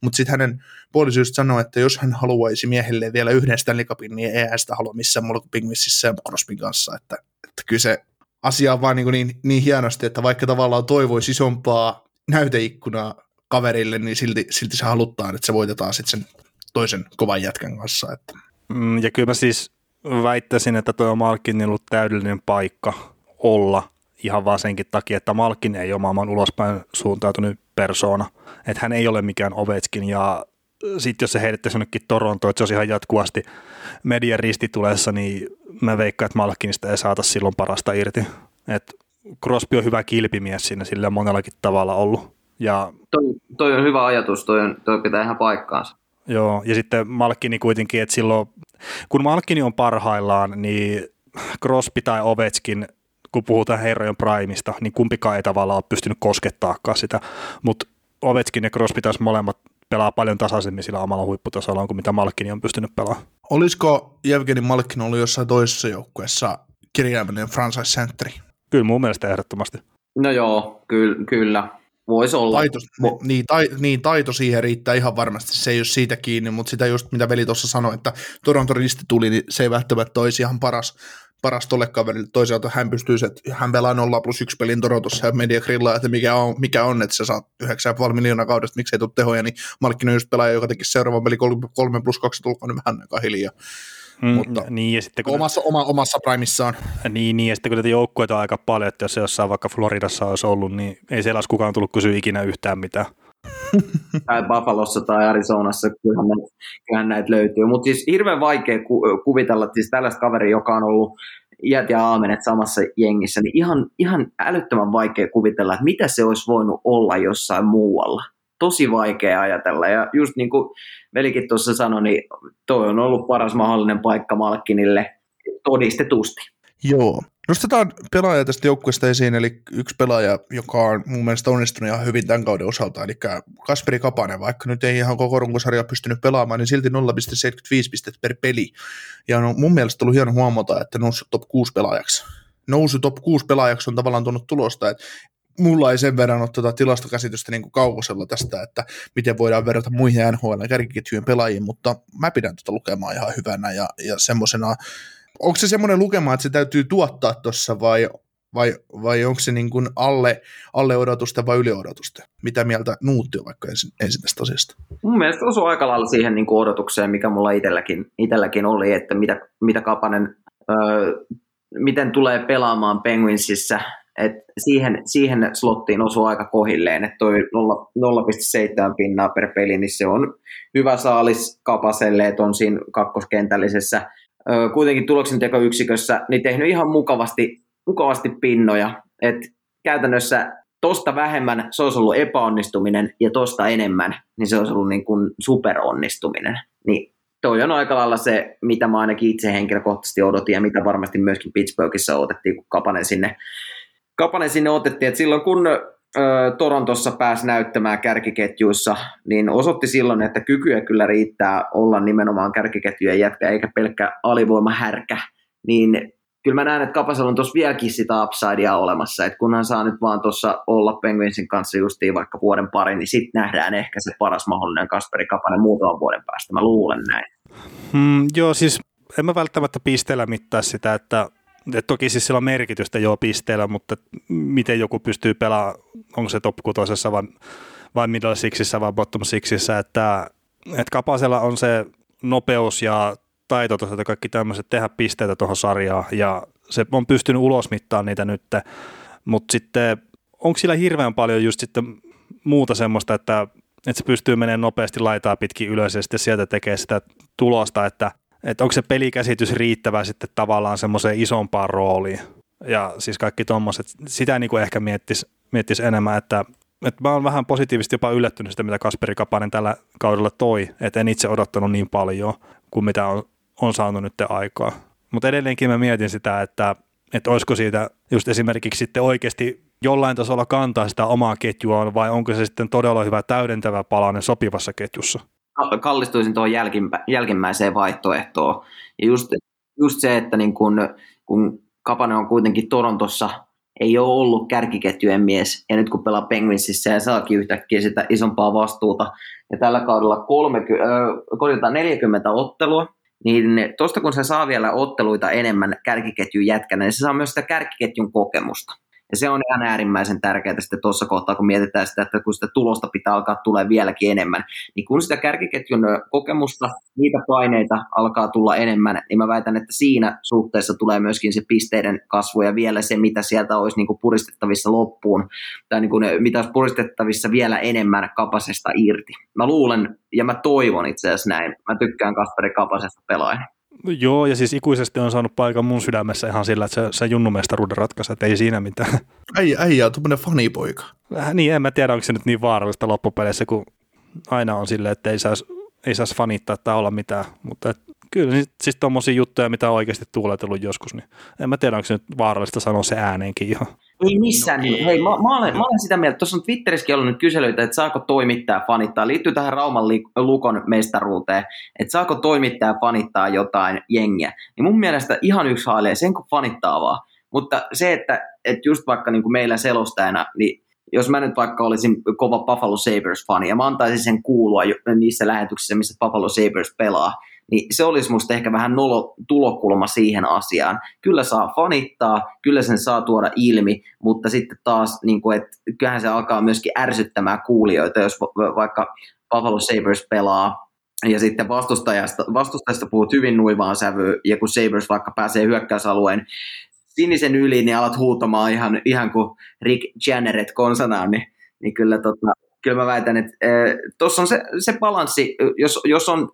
Mutta sitten hänen puolisyystä sanoi, että jos hän haluaisi miehelle vielä yhden Stanley Cupin, niin ei hän sitä halua missään muulla kuin Pingvississä ja Crosbyn kanssa. Että, että kyllä se asia on vaan niin, niin, niin hienosti, että vaikka tavallaan toivoisi isompaa näyteikkunaa kaverille, niin silti, silti se haluttaa, että se voitetaan sitten sen toisen kovan jätkän kanssa. Että. Mm, ja kyllä mä siis väittäisin, että tuo on Malkin ollut täydellinen paikka olla ihan vaan senkin takia, että Malkin ei ole maailman ulospäin suuntautunut persoona. Että hän ei ole mikään Ovechkin ja sitten jos se heidettäisiin jonnekin Torontoon, että se olisi ihan jatkuvasti median ristitulessa, niin mä veikkaan, että Malkinista ei saata silloin parasta irti. Et Crosby on hyvä kilpimies siinä sillä monellakin tavalla ollut. Ja, toi, toi, on hyvä ajatus, toi, on, toi pitää ihan paikkaansa. Joo, ja sitten Malkini kuitenkin, että silloin, kun Malkini on parhaillaan, niin Crosby tai Ovechkin, kun puhutaan herrojen primista, niin kumpikaan ei tavallaan ole pystynyt koskettaakaan sitä, mutta Ovechkin ja Crosby taas molemmat pelaa paljon tasaisemmin sillä omalla huipputasolla kuin mitä Malkini on pystynyt pelaamaan. Olisiko Jevgeni Malkin ollut jossain toisessa joukkueessa kirjaimellinen franchise centeri? Kyllä mun mielestä ehdottomasti. No joo, ky- kyllä. Voisi olla. Taito, niin, tai, niin, taito siihen riittää ihan varmasti, se ei ole siitä kiinni, mutta sitä just mitä veli tuossa sanoi, että Toronto risti tuli, niin se ei välttämättä olisi ihan paras, paras tolle kaverille. Toisaalta hän pystyy, että hän pelaa 0 plus 1 pelin Torontossa ja media grillaa, että mikä on, mikä on että sä saat 9,5 miljoonaa kaudesta, miksi ei tule tehoja, niin Markkin on just pelaaja, joka teki seuraavan peli 3 plus 2 tulkoon, niin vähän aika hiljaa. Mm, mutta niin, ja sitten kun omassa, oma, omassa primissaan. Niin, niin, ja sitten kun näitä joukkueita on aika paljon, että jos se jossain vaikka Floridassa olisi ollut, niin ei siellä olisi kukaan tullut kysyä ikinä yhtään mitään. [laughs] tai Buffalossa tai Arizonassa, kyllähän näitä, kyllähän näitä löytyy. Mutta siis hirveän vaikea ku- kuvitella, että siis tällaista kaveri, joka on ollut iät ja aamenet samassa jengissä, niin ihan, ihan älyttömän vaikea kuvitella, että mitä se olisi voinut olla jossain muualla tosi vaikea ajatella. Ja just niin kuin velikin tuossa sanoi, niin toi on ollut paras mahdollinen paikka Malkkinille todistetusti. Joo. Nostetaan pelaaja tästä joukkueesta esiin, eli yksi pelaaja, joka on mun mielestä onnistunut ihan hyvin tämän kauden osalta, eli Kasperi Kapanen, vaikka nyt ei ihan koko runkosarja pystynyt pelaamaan, niin silti 0,75 pistettä per peli. Ja on mun mielestä tullut hieno huomata, että noussut top 6 pelaajaksi. Nousu top 6 pelaajaksi on tavallaan tuonut tulosta, että mulla ei sen verran ole tuota tilastokäsitystä niin kaukosella tästä, että miten voidaan verrata muihin NHL kärkiketjujen pelaajiin, mutta mä pidän tuota lukemaa ihan hyvänä ja, ja semmoisena, onko se semmoinen lukema, että se täytyy tuottaa tuossa vai, vai, vai onko se niin kuin alle, alle odotusta vai yli odotusta? Mitä mieltä Nuutti on vaikka ensin, ensin tästä asiasta? Mun mielestä osuu aika lailla siihen niin kuin odotukseen, mikä mulla itselläkin, itselläkin oli, että mitä, mitä Kapanen, öö, miten tulee pelaamaan Penguinsissa – Et siihen, siihen slottiin osuu aika kohilleen, että toi 0,7 pinnaa per peli, niin se on hyvä saalis Kapaselle, että on siinä kakkoskentällisessä kuitenkin tuloksentekoyksikössä niin tehnyt ihan mukavasti, mukavasti pinnoja. Et käytännössä tosta vähemmän se olisi ollut epäonnistuminen ja tosta enemmän, niin se olisi ollut niin kuin superonnistuminen. Niin toi on aika lailla se, mitä mä ainakin itse henkilökohtaisesti odotin ja mitä varmasti myöskin Pittsburghissa otettiin, kun Kapanen sinne, Kapanen sinne otettiin. Et silloin kun ö, Torontossa pääsi näyttämään kärkiketjuissa, niin osoitti silloin, että kykyä kyllä riittää olla nimenomaan kärkiketjujen jätkä eikä pelkkä alivoimahärkä. Niin kyllä mä näen, että Kapasella on tuossa vieläkin sitä upsidea olemassa, että kunhan saa nyt vaan tuossa olla Penguinsin kanssa justiin vaikka vuoden pari, niin sitten nähdään ehkä se paras mahdollinen Kasperi Kapanen muutaman vuoden päästä, mä luulen näin. Hmm, joo, siis en mä välttämättä pisteellä mittaa sitä, että, että toki siis sillä on merkitystä joo pisteellä, mutta miten joku pystyy pelaamaan, onko se top 6 vai, vai middle sixissä vai bottom sixissä, että, että Kapasella on se nopeus ja taitotaso ja kaikki tämmöiset tehdä pisteitä tuohon sarjaan ja se on pystynyt ulosmittaan niitä nyt, mutta sitten onko sillä hirveän paljon just sitten muuta semmoista, että, että se pystyy menemään nopeasti laitaa pitkin ylös ja sitten sieltä tekee sitä tulosta, että, että onko se pelikäsitys riittävä sitten tavallaan semmoiseen isompaan rooliin ja siis kaikki tuommoiset, sitä niin kuin ehkä miettisi, miettisi enemmän, että, että mä oon vähän positiivisesti jopa yllättynyt sitä, mitä Kasperi Kapanen tällä kaudella toi, että en itse odottanut niin paljon kuin mitä on on saanut nyt aikaa. Mutta edelleenkin mä mietin sitä, että, että olisiko siitä just esimerkiksi sitten oikeasti jollain tasolla kantaa sitä omaa ketjua vai onko se sitten todella hyvä täydentävä palanen sopivassa ketjussa? Kallistuisin tuohon jälkimmäiseen vaihtoehtoon. Ja just, just se, että niin kun, kun Kapane on kuitenkin Torontossa, ei ole ollut kärkiketjujen mies, ja nyt kun pelaa Penguinsissa ja saakin yhtäkkiä sitä isompaa vastuuta, ja tällä kaudella 30, äh, 40 ottelua, niin tuosta kun se saa vielä otteluita enemmän kärkiketjun jätkänä, niin se saa myös sitä kärkiketjun kokemusta. Ja se on ihan äärimmäisen tärkeää sitten tuossa kohtaa, kun mietitään sitä, että kun sitä tulosta pitää alkaa tulee vieläkin enemmän, niin kun sitä kärkiketjun kokemusta, niitä paineita alkaa tulla enemmän, niin mä väitän, että siinä suhteessa tulee myöskin se pisteiden kasvu ja vielä se, mitä sieltä olisi niin kuin puristettavissa loppuun, tai niin kuin mitä olisi puristettavissa vielä enemmän kapasesta irti. Mä luulen ja mä toivon itse asiassa näin. Mä tykkään Kasperi Kapasesta pelaajana. Joo, ja siis ikuisesti on saanut paikan mun sydämessä ihan sillä, että se, se junnumestaruuden ratkaisi, että ei siinä mitään. Äijä, äijä on tuommoinen fanipoika. Vähän niin, en mä tiedä, onko se nyt niin vaarallista loppupeleissä, kun aina on silleen, että ei saisi ei sais fanittaa tai olla mitään, mutta et, kyllä siis, siis tuommoisia juttuja, mitä on oikeasti tuuletellut joskus, niin en mä tiedä, onko se nyt vaarallista sanoa se ääneenkin ihan. Ei missään. No, Hei, mä, mä, olen, mä olen sitä mieltä, tuossa on Twitterissäkin ollut nyt kyselyitä, että saako toimittaa fanittaa, liittyy tähän Rauman Lukon mestaruuteen, että saako toimittaa fanittaa jotain jengiä. Niin mun mielestä ihan yksi hailee sen, kun fanittaa vaan. Mutta se, että, että just vaikka niin kuin meillä selostajana, niin jos mä nyt vaikka olisin kova Buffalo Sabres-fani ja mä antaisin sen kuulua niissä lähetyksissä, missä Buffalo Sabres pelaa, niin se olisi musta ehkä vähän nolo, tulokulma siihen asiaan. Kyllä saa fanittaa, kyllä sen saa tuoda ilmi, mutta sitten taas, niin kuin, että kyllähän se alkaa myöskin ärsyttämään kuulijoita, jos vaikka Buffalo Sabres pelaa ja sitten vastustajasta, vastustajasta puhut hyvin nuivaan sävyyn, ja kun Sabres vaikka pääsee hyökkäysalueen sinisen yli, niin alat huutamaan ihan, ihan kuin Rick Janneret konsanaan, niin, niin kyllä tota, kyllä mä väitän, että äh, tuossa on se, se balanssi, jos, jos on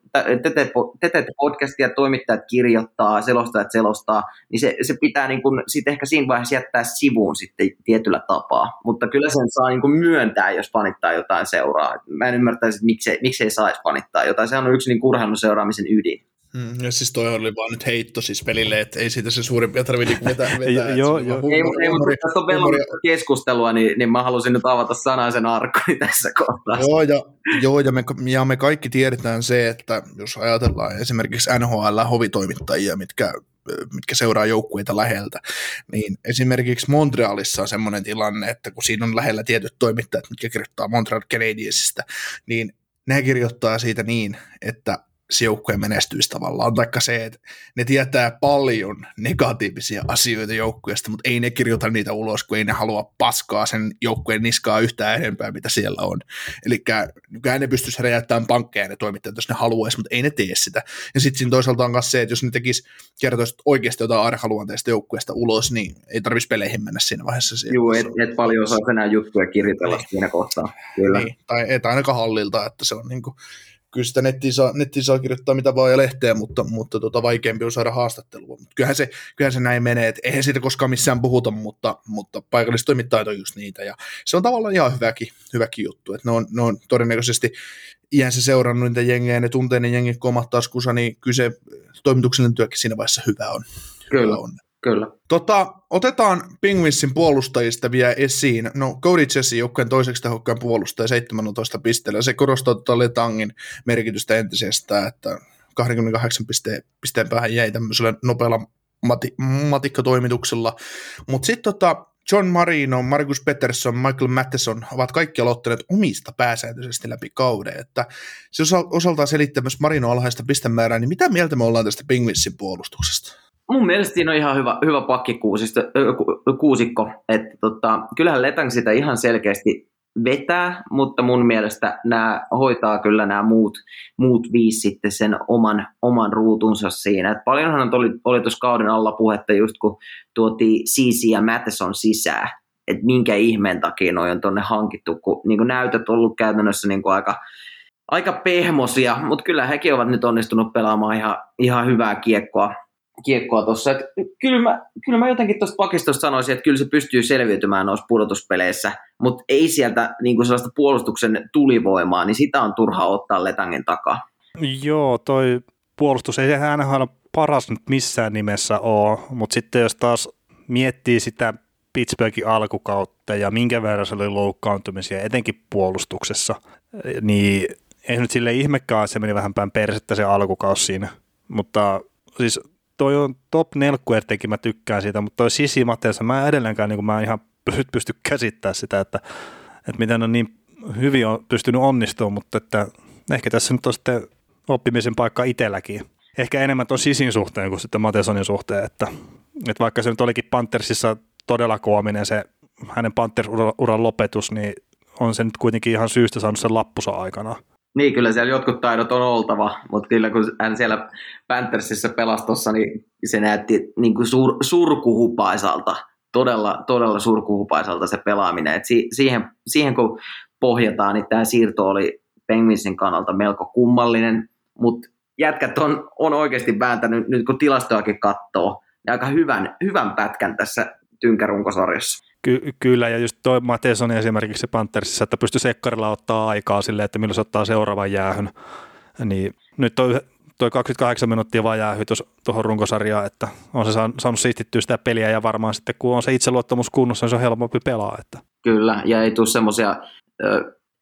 tätä podcastia, toimittajat kirjoittaa, selostajat selostaa, niin se, se pitää niin kun, sit ehkä siinä vaiheessa jättää sivuun sitten tietyllä tapaa. Mutta kyllä sen saa niin myöntää, jos fanittaa jotain seuraa. Mä en ymmärtäisi, että miksei, miksei saisi fanittaa jotain. Se on yksi niin urheilun seuraamisen ydin. Mm, ja siis toi oli vaan nyt heitto siis pelille, että ei siitä se suurimpia tarvitse niinku vetää. [laughs] vetää joo, joo. Ei, ei, mutta tästä on huumori... keskustelua, niin, niin mä halusin nyt avata sanaisen arkkoni [laughs] tässä kohtaa. Joo, ja, joo ja, me, ja me kaikki tiedetään se, että jos ajatellaan esimerkiksi NHL-hovitoimittajia, mitkä mitkä seuraa joukkueita läheltä, niin esimerkiksi Montrealissa on semmoinen tilanne, että kun siinä on lähellä tietyt toimittajat, mitkä kirjoittaa Montreal Canadiensista, niin ne kirjoittaa siitä niin, että se joukkue menestyisi tavallaan, taikka se, että ne tietää paljon negatiivisia asioita joukkueesta, mutta ei ne kirjoita niitä ulos, kun ei ne halua paskaa sen joukkueen niskaa yhtään enempää, mitä siellä on. Eli nykyään ne pystyisi räjäyttämään pankkeja ja ne toimittajat, jos ne haluaisi, mutta ei ne tee sitä. Ja sitten siinä toisaalta on myös se, että jos ne tekisi kertoisi oikeasti jotain arkaluonteista joukkueesta ulos, niin ei tarvitsisi peleihin mennä siinä vaiheessa. Joo, et, et paljon osaa enää juttuja kirjoitella niin. siinä kohtaa. Kyllä. Niin. Tai et ainakaan hallilta, että se on niin kuin, kyllä sitä nettiin saa, nettiin saa kirjoittaa mitä vaan ja lehteen, mutta, mutta tota, vaikeampi on saada haastattelua. Mutta kyllähän se, kyllähän se näin menee, että eihän siitä koskaan missään puhuta, mutta, mutta paikallistoimittajat on just niitä. Ja se on tavallaan ihan hyväkin, hyväkin juttu, että ne on, ne on todennäköisesti iänsä seurannut niitä jengejä, ne tuntee ne jengit komat taskussa, niin kyllä se toimituksellinen työkin siinä vaiheessa hyvä on. Kyllä. Hyvä on. Kyllä. Tota, otetaan Pingvinsin puolustajista vielä esiin. No, Cody Jesse joukkueen toiseksi tehokkaan puolustaja 17 pisteellä. Se korostaa tuota Letangin merkitystä entisestä, että 28 pisteen, pisteen päähän jäi tämmöisellä nopealla mati, matikkatoimituksella. Mutta sitten tota, John Marino, Markus Peterson, Michael Matheson ovat kaikki aloittaneet omista pääsääntöisesti läpi kauden. Että se osaltaan selittää myös Marino alhaista pistemäärää, niin mitä mieltä me ollaan tästä Pingvinsin puolustuksesta? Mun mielestä siinä on ihan hyvä, hyvä kuusikko, että tota, kyllähän Letang sitä ihan selkeästi vetää, mutta mun mielestä nämä hoitaa kyllä nämä muut, muut viisi sitten sen oman, oman ruutunsa siinä. Et paljonhan oli, oli tuossa kauden alla puhetta just kun tuotiin Sisi ja Matheson sisään, että minkä ihmeen takia noin on tuonne hankittu, kun niin näytöt on ollut käytännössä niin aika, aika pehmosia, mutta kyllä hekin ovat nyt onnistunut pelaamaan ihan, ihan hyvää kiekkoa, kiekkoa tuossa. Kyllä mä, kyllä mä jotenkin tuosta pakistosta sanoisin, että kyllä se pystyy selviytymään noissa pudotuspeleissä, mutta ei sieltä niin kuin sellaista puolustuksen tulivoimaa, niin sitä on turha ottaa Letangin takaa. Joo, toi puolustus ei ole paras nyt missään nimessä ole, mutta sitten jos taas miettii sitä Pittsburghin alkukautta ja minkä verran se oli loukkaantumisia, etenkin puolustuksessa, niin ei nyt sille ihmekään, se meni vähän päin persettä se alkukaus siinä, mutta siis toi on top nelkkuertekin, mä tykkään siitä, mutta toi Sisi Mateessa, mä edelleenkään niin mä en ihan pysty käsittämään sitä, että, että miten on niin hyvin on pystynyt onnistumaan, mutta että ehkä tässä nyt on sitten oppimisen paikka itselläkin. Ehkä enemmän tuon Sisin suhteen kuin sitten Matesonin suhteen, että, että vaikka se nyt olikin Panthersissa todella koominen se hänen Panthers-uran lopetus, niin on se nyt kuitenkin ihan syystä saanut sen lappusa aikana. Niin, kyllä siellä jotkut taidot on oltava, mutta kyllä kun hän siellä Panthersissa pelastossa, niin se näytti niin kuin sur, surkuhupaisalta, todella, todella surkuhupaisalta se pelaaminen. Et si, siihen, siihen kun pohjataan, niin tämä siirto oli Penguinsin kannalta melko kummallinen, mutta jätkät on, on oikeasti vääntänyt, nyt kun tilastoakin katsoo, niin aika hyvän, hyvän pätkän tässä tynkärunkosarjassa. Ky- kyllä, ja just toi Mateson esimerkiksi se Panthersissa, että pystyy sekkarilla ottaa aikaa sille, että milloin se ottaa seuraavan jäähyn. Niin nyt toi, toi 28 minuuttia vaan jäähy tuohon runkosarjaan, että on se saanut siistittyä sitä peliä ja varmaan sitten kun on se itseluottamus kunnossa, niin se on helpompi pelaa. Että. Kyllä, ja ei tule semmoisia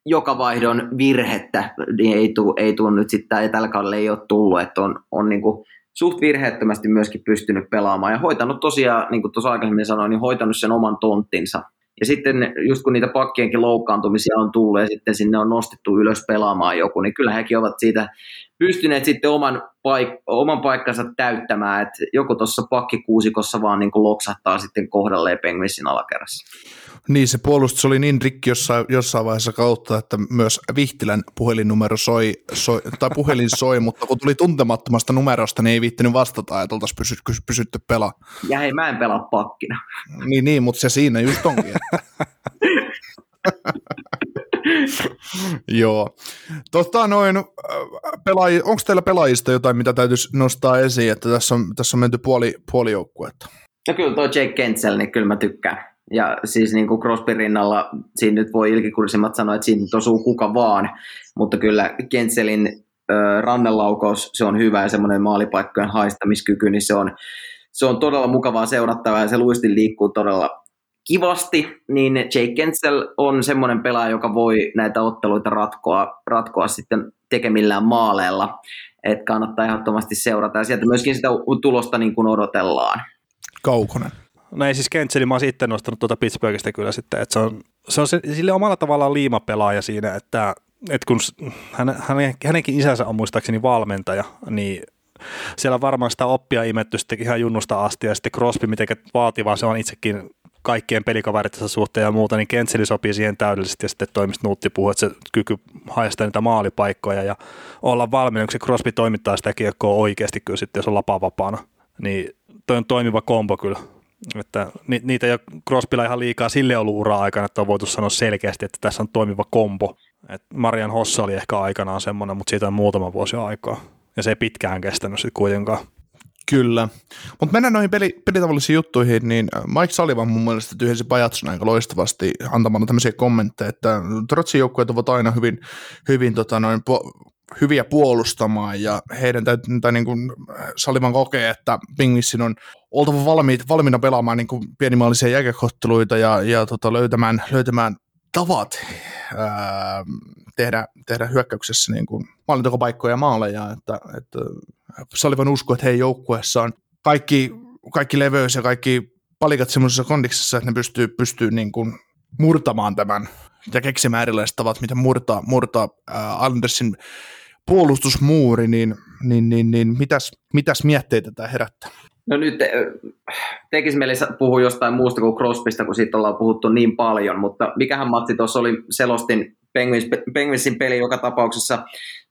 joka vaihdon virhettä, niin ei tule, ei tule nyt sitten, tällä kaudella ei ole tullut, että on, on niin kuin suht virheettömästi myöskin pystynyt pelaamaan ja hoitanut tosiaan, niin kuin tuossa aikaisemmin sanoin, niin hoitanut sen oman tonttinsa. Ja sitten just kun niitä pakkienkin loukkaantumisia on tullut ja sitten sinne on nostettu ylös pelaamaan joku, niin kyllä hekin ovat siitä pystyneet sitten oman, paik- oman paikkansa täyttämään, että joku tuossa pakkikuusikossa vaan niin kuin loksahtaa sitten kohdalleen Penguinsin alakerrassa. Niin, se puolustus oli niin rikki jossain, jossain vaiheessa kautta, että myös Vihtilän puhelinnumero soi, soi tai puhelin soi, [laughs] mutta kun tuli tuntemattomasta numerosta, niin ei viittinyt vastata, että oltaisiin pysy, pysytty pelaa. Ja hei, mä en pelaa pakkina. Niin, niin mutta se siinä just onkin. [laughs] Joo. Tota noin, pelaaji, onko teillä pelaajista jotain, mitä täytyisi nostaa esiin, että tässä on, tässä on menty puoli, puoli joukkuetta? No kyllä tuo Jake Kentsel, niin kyllä mä tykkään. Ja siis niin kuin Crosby rinnalla, siinä nyt voi ilkikursimmat sanoa, että siinä osuu kuka vaan, mutta kyllä Kentselin äh, rannelaukaus, se on hyvä ja semmoinen maalipaikkojen haistamiskyky, niin se on, se on todella mukavaa seurattavaa ja se luistin liikkuu todella kivasti, niin Jake Kentsel on semmoinen pelaaja, joka voi näitä otteluita ratkoa, ratkoa sitten tekemillään maaleilla, että kannattaa ehdottomasti seurata ja sieltä myöskin sitä tulosta niin kuin odotellaan. Kaukonen. No ei siis Kentseli, mä oon sitten nostanut tuota Pittsburghista kyllä sitten, että se on, se on se, sille omalla tavallaan liimapelaaja siinä, että että kun hän, hänen, hänenkin isänsä on muistaakseni valmentaja, niin siellä varmaan sitä oppia imetty sitten ihan junnusta asti, ja sitten Crosby, miten vaativaa se on itsekin kaikkien pelikaverittensa suhteen ja muuta, niin Kentseli sopii siihen täydellisesti ja sitten toimista Nuutti puhuu, että se kyky haistaa niitä maalipaikkoja ja olla valmiina, kun se Crosby toimittaa sitä kiekkoa oikeasti kyllä sitten, jos on lapa vapaana. Niin toi on toimiva kombo kyllä. Että ni, niitä ole Crosbylla ihan liikaa sille ollut ura aikana, että on voitu sanoa selkeästi, että tässä on toimiva kombo. Et Marian Hossa oli ehkä aikanaan semmoinen, mutta siitä on muutama vuosi aikaa. Ja se ei pitkään kestänyt sitten kuitenkaan. Kyllä. Mutta mennään noihin peli, pelitavallisiin juttuihin, niin Mike Sullivan mun mielestä tyhjensi Pajatson aika loistavasti antamalla tämmöisiä kommentteja, että Trotsin joukkueet ovat aina hyvin, hyvin tota noin, po- hyviä puolustamaan ja heidän täytyy, tai niin kuin Salivan kokee, että Pingissin on oltava valmiit, valmiina pelaamaan niin kuin pienimallisia jääkäkotteluita ja, ja tota, löytämään, löytämään tavat ää, tehdä, tehdä hyökkäyksessä niin kuin maalintekopaikkoja ja maaleja, että, että Salivan usko, että heidän joukkueessa on kaikki, kaikki leveys ja kaikki palikat semmoisessa kondiksessa, että ne pystyy, pystyy niin kuin murtamaan tämän ja keksimään erilaiset tavat, miten murtaa, murtaa ää, Andersin puolustusmuuri, niin, niin, niin, niin mitäs, mitäs mietteitä tämä herättää? No nyt tekisi mieli puhua jostain muusta kuin Crosbysta, kun siitä ollaan puhuttu niin paljon, mutta mikähän Matti tuossa oli, selostin Penguins, Penguinsin peli joka tapauksessa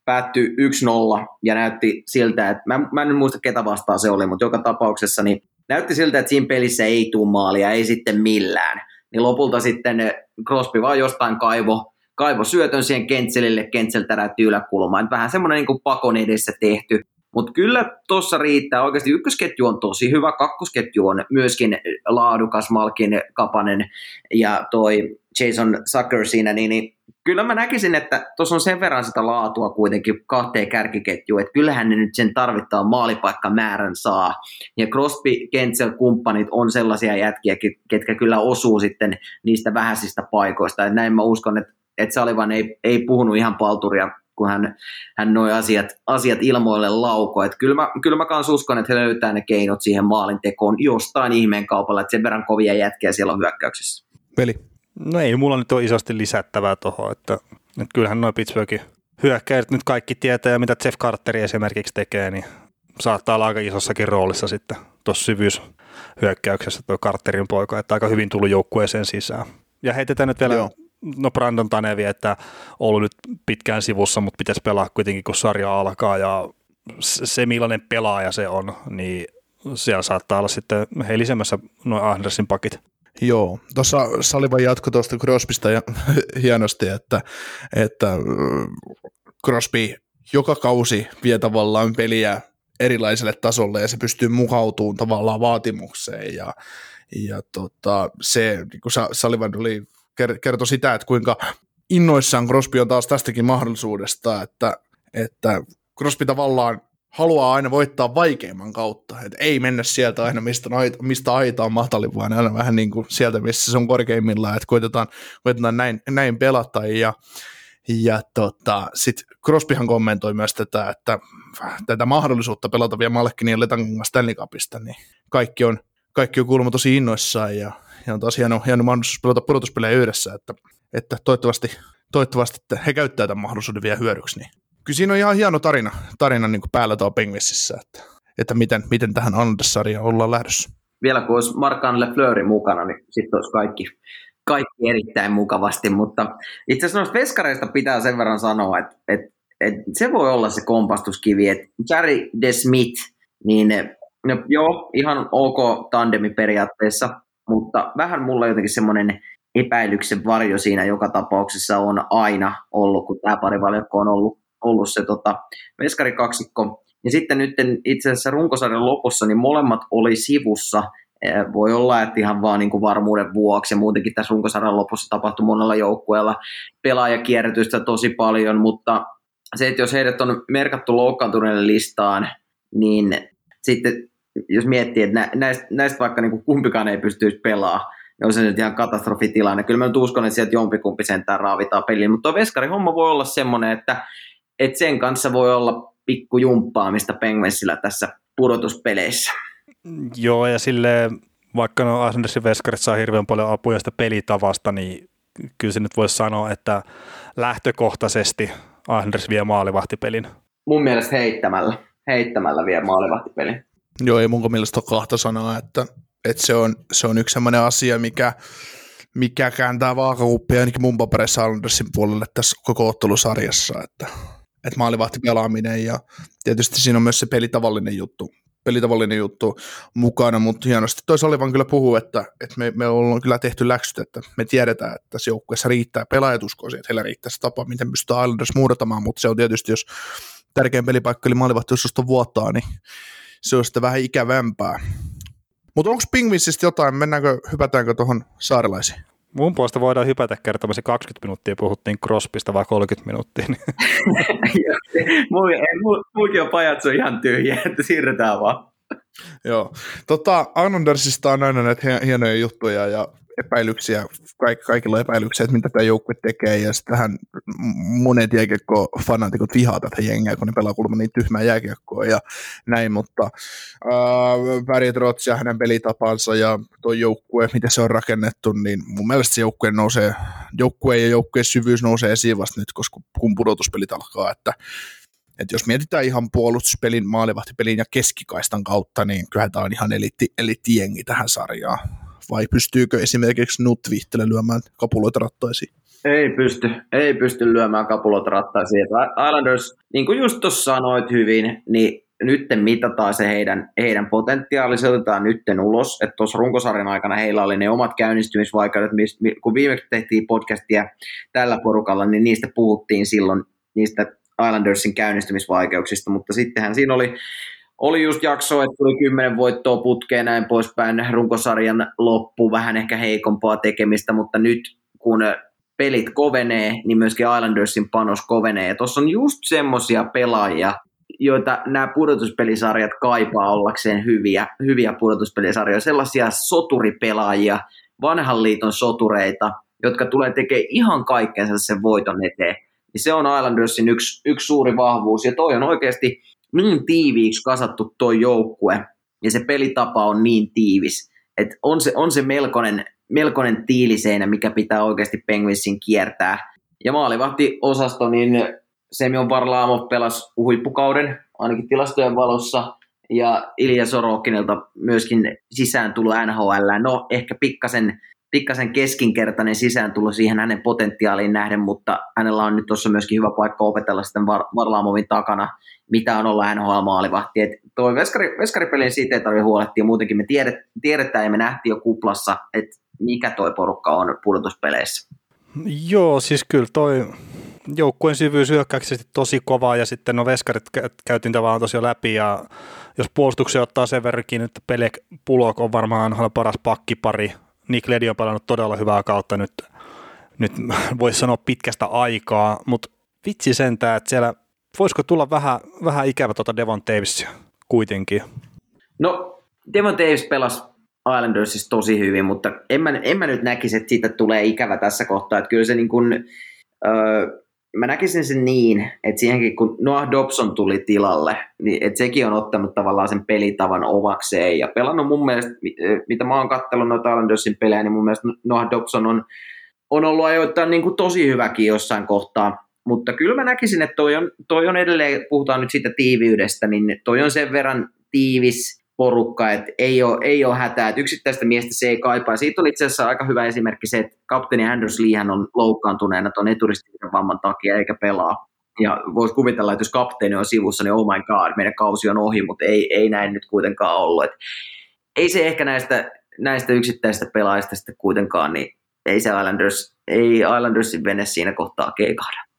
päättyi 1-0 ja näytti siltä, että mä, mä en muista ketä vastaan se oli, mutta joka tapauksessa niin näytti siltä, että siinä pelissä ei tule maalia, ei sitten millään. Niin lopulta sitten Crosby vaan jostain kaivo, kaivo syötön siihen Kentselille, Kentsel täräytti yläkulmaan. Vähän semmoinen niin pakon edessä tehty. Mutta kyllä tuossa riittää. Oikeasti ykkösketju on tosi hyvä, kakkosketju on myöskin laadukas, Malkin Kapanen ja toi Jason Sucker siinä, niin, niin kyllä mä näkisin, että tuossa on sen verran sitä laatua kuitenkin kahteen kärkiketjuun, että kyllähän ne nyt sen tarvittaa maalipaikkamäärän saa. Ja Crosby, Kentzel, kumppanit on sellaisia jätkiä, ketkä kyllä osuu sitten niistä vähäisistä paikoista. Et näin mä uskon, että, että Salivan ei, ei puhunut ihan palturia kun hän, hän noi asiat, asiat ilmoille lauko. Että kyllä mä, kyllä mä kans uskon, että he löytää ne keinot siihen maalintekoon jostain ihmeen kaupalla, että sen verran kovia jätkiä siellä on hyökkäyksessä. Peli. No ei mulla nyt ole isosti lisättävää tuohon, että, että kyllähän noin Pittsburghin hyökkäjät nyt kaikki tietää, ja mitä Jeff Carteri esimerkiksi tekee, niin saattaa olla aika isossakin roolissa sitten tuossa syvyyshyökkäyksessä tuo Carterin poika, että aika hyvin tullut joukkueeseen sisään. Ja heitetään nyt vielä Joo no Brandon Tanevi, että ollut nyt pitkään sivussa, mutta pitäisi pelaa kuitenkin, kun sarja alkaa ja se millainen pelaaja se on, niin siellä saattaa olla sitten helisemässä noin Andersin pakit. Joo, tuossa Salivan jatko tuosta Crosbysta ja, [laughs] hienosti, että, että Crosby joka kausi vie tavallaan peliä erilaiselle tasolle ja se pystyy mukautumaan tavallaan vaatimukseen ja, ja tota, se, niin kuin Salivan oli kertoi sitä, että kuinka innoissaan Crosby on taas tästäkin mahdollisuudesta, että, että Crosby tavallaan haluaa aina voittaa vaikeimman kautta, että ei mennä sieltä aina, mistä, aita, mistä aita on matalin, vaan aina vähän niin kuin sieltä, missä se on korkeimmillaan, että koitetaan, koitetaan näin, näin pelata, ja, ja tota, sitten Crosbyhan kommentoi myös tätä, että tätä mahdollisuutta pelata vielä Malkin ja Letangan Stanley Cupista, niin kaikki on, kaikki on kuulemma tosi innoissaan, ja ja on taas hieno, hieno mahdollisuus pelata pudotuspelejä yhdessä, että, että toivottavasti, toivottavasti että he käyttää tämän mahdollisuuden vielä hyödyksi. Niin. Kyllä siinä on ihan hieno tarina, tarina niin päällä tuo Penguinsissä, että, että miten, miten tähän Anders-sarjaan ollaan lähdössä. Vielä kun olisi Markan Lefleurin mukana, niin sitten olisi kaikki, kaikki erittäin mukavasti, mutta itse asiassa noista veskareista pitää sen verran sanoa, että, että, että se voi olla se kompastuskivi, että Jerry DeSmith, niin no, joo, ihan ok tandemi periaatteessa, mutta vähän mulla jotenkin semmoinen epäilyksen varjo siinä joka tapauksessa on aina ollut, kun tämä parivaljakko on ollut, ollut se tota, veskarikaksikko. Ja sitten nyt itse asiassa runkosarjan lopussa niin molemmat oli sivussa. Voi olla, että ihan vaan niin kuin varmuuden vuoksi ja muutenkin tässä runkosarjan lopussa tapahtui monella joukkueella pelaajakierrätystä tosi paljon, mutta se, että jos heidät on merkattu loukkaantuneelle listaan, niin sitten jos miettii, että näistä, näistä vaikka niin kuin kumpikaan ei pystyisi pelaamaan, niin on se nyt ihan katastrofitilanne. Kyllä mä nyt uskon, että sieltä jompikumpi sentään raavitaan peliin, mutta tuo veskari homma voi olla semmoinen, että, että sen kanssa voi olla pikku jumppaamista Penguinsillä tässä pudotuspeleissä. Joo, ja sille vaikka no Andersin veskarit saa hirveän paljon apuja sitä pelitavasta, niin kyllä se nyt voisi sanoa, että lähtökohtaisesti Anders vie maalivahtipelin. Mun mielestä heittämällä, heittämällä vie maalivahtipelin. Joo, ei mun mielestä ole kahta sanaa, että, että se, on, se on yksi sellainen asia, mikä, mikä kääntää vaakakuppia ainakin mun paperissa Andersin puolelle tässä koko ottelusarjassa, että, että maalivahti pelaaminen ja tietysti siinä on myös se pelitavallinen juttu, pelitavallinen juttu mukana, mutta hienosti toi Salivan kyllä puhuu, että, että me, me ollaan kyllä tehty läksyt, että me tiedetään, että tässä joukkueessa riittää pelaajat että heillä riittää se tapa, miten pystytään Islanders muuratamaan, mutta se on tietysti, jos tärkein pelipaikka eli maalivahti jos vuottaa, niin se on sitten vähän ikävämpää. Mutta onko Pingvinsistä jotain, mennäänkö, hypätäänkö tuohon saarelaisiin? Mun puolesta voidaan hypätä kertomaan se 20 minuuttia, puhuttiin Crospista vai 30 minuuttia. [laughs] Mullakin on pajatso ihan tyhjä, että siirretään vaan. Joo. Tota, Islandersista on aina näitä hienoja juttuja ja epäilyksiä, kaik, kaikilla epäilyksiä, että mitä tämä joukkue tekee, ja sitähän monet jääkiekko-fanatikot vihaa tätä jengiä, kun ne pelaa kuulemma niin tyhmää jääkiekkoa ja näin, mutta äh, Barry Trotz ja hänen pelitapansa ja tuo joukkue, miten se on rakennettu, niin mun mielestä se joukkue nousee, joukkue ja joukkueen syvyys nousee esiin vasta nyt, koska kun pudotuspelit alkaa, että että jos mietitään ihan puolustuspelin, maalivahtipelin ja keskikaistan kautta, niin kyllä tämä on ihan elitti, elitti tähän sarjaan vai pystyykö esimerkiksi Nut Vihtele lyömään kapuloita rattaisiin? Ei pysty, ei pysty lyömään kapuloita rattaisiin. Islanders, niin kuin just tuossa sanoit hyvin, niin nyt mitataan se heidän, heidän potentiaali, se otetaan nytten ulos, että tuossa runkosarjan aikana heillä oli ne omat käynnistymisvaikeudet, kun viimeksi tehtiin podcastia tällä porukalla, niin niistä puhuttiin silloin, niistä Islandersin käynnistymisvaikeuksista, mutta sittenhän siinä oli oli just jakso, että tuli kymmenen voittoa putkeen näin poispäin, runkosarjan loppu, vähän ehkä heikompaa tekemistä, mutta nyt kun pelit kovenee, niin myöskin Islandersin panos kovenee. Ja tuossa on just semmoisia pelaajia, joita nämä pudotuspelisarjat kaipaa ollakseen hyviä, hyviä pudotuspelisarjoja, sellaisia soturipelaajia, vanhan liiton sotureita, jotka tulee tekemään ihan kaikkensa sen voiton eteen. Niin se on Islandersin yksi, yksi suuri vahvuus, ja toi on oikeasti niin tiiviiksi kasattu tuo joukkue ja se pelitapa on niin tiivis, että on se, on se melkoinen, melkoinen tiiliseinä, mikä pitää oikeasti Penguinsin kiertää. Ja maalivahti osasto, niin Semyon Varlaamov pelasi huippukauden, ainakin tilastojen valossa, ja Ilja Sorokinilta myöskin sisään tullut NHL. No ehkä pikkasen, pikkasen keskinkertainen tulo siihen hänen potentiaaliin nähden, mutta hänellä on nyt tuossa myöskin hyvä paikka opetella sitten Var- Varlaamovin takana mitä on olla NHL-maalivahti. Et toi veskari, veskaripelin siitä ei tarvitse huolehtia, muutenkin me tiedet, tiedetään ja me nähtiin jo kuplassa, että mikä toi porukka on pudotuspeleissä. Joo, siis kyllä toi joukkueen syvyys hyökkäyksesti tosi kova ja sitten no veskarit käytiin tavallaan tosiaan läpi ja jos puolustuksen ottaa sen verrankin, että Pelek Pulok on varmaan paras pakkipari. Nick Ledi on pelannut todella hyvää kautta nyt, nyt [laughs] voisi sanoa pitkästä aikaa, mutta vitsi sentään, että siellä voisiko tulla vähän, vähän ikävä tuota Devon Davisia kuitenkin? No, Devon Davis pelasi Islandersissa tosi hyvin, mutta en mä, en mä nyt näkisi, että siitä tulee ikävä tässä kohtaa. Että kyllä se niin kuin, öö, mä näkisin sen niin, että siihenkin kun Noah Dobson tuli tilalle, niin että sekin on ottanut tavallaan sen pelitavan ovakseen ja pelannut mun mielestä, mitä mä oon katsellut noita Islandersin pelejä, niin mun mielestä Noah Dobson on, on ollut ajoittain niin kuin tosi hyväkin jossain kohtaa. Mutta kyllä mä näkisin, että toi on, toi on edelleen, puhutaan nyt siitä tiiviydestä, niin toi on sen verran tiivis porukka, että ei ole, ei ole hätää, että yksittäistä miestä se ei kaipaa. Siitä oli itse asiassa aika hyvä esimerkki se, että kapteeni Anders Leehan on loukkaantuneena tuon eturistisen vamman takia eikä pelaa. Ja voisi kuvitella, että jos kapteeni on sivussa, niin oh my god, meidän kausi on ohi, mutta ei, ei näin nyt kuitenkaan ollut. Et ei se ehkä näistä, näistä yksittäisistä pelaajista sitten kuitenkaan, niin ei se Islanders, ei Islandersin vene siinä kohtaa keikahda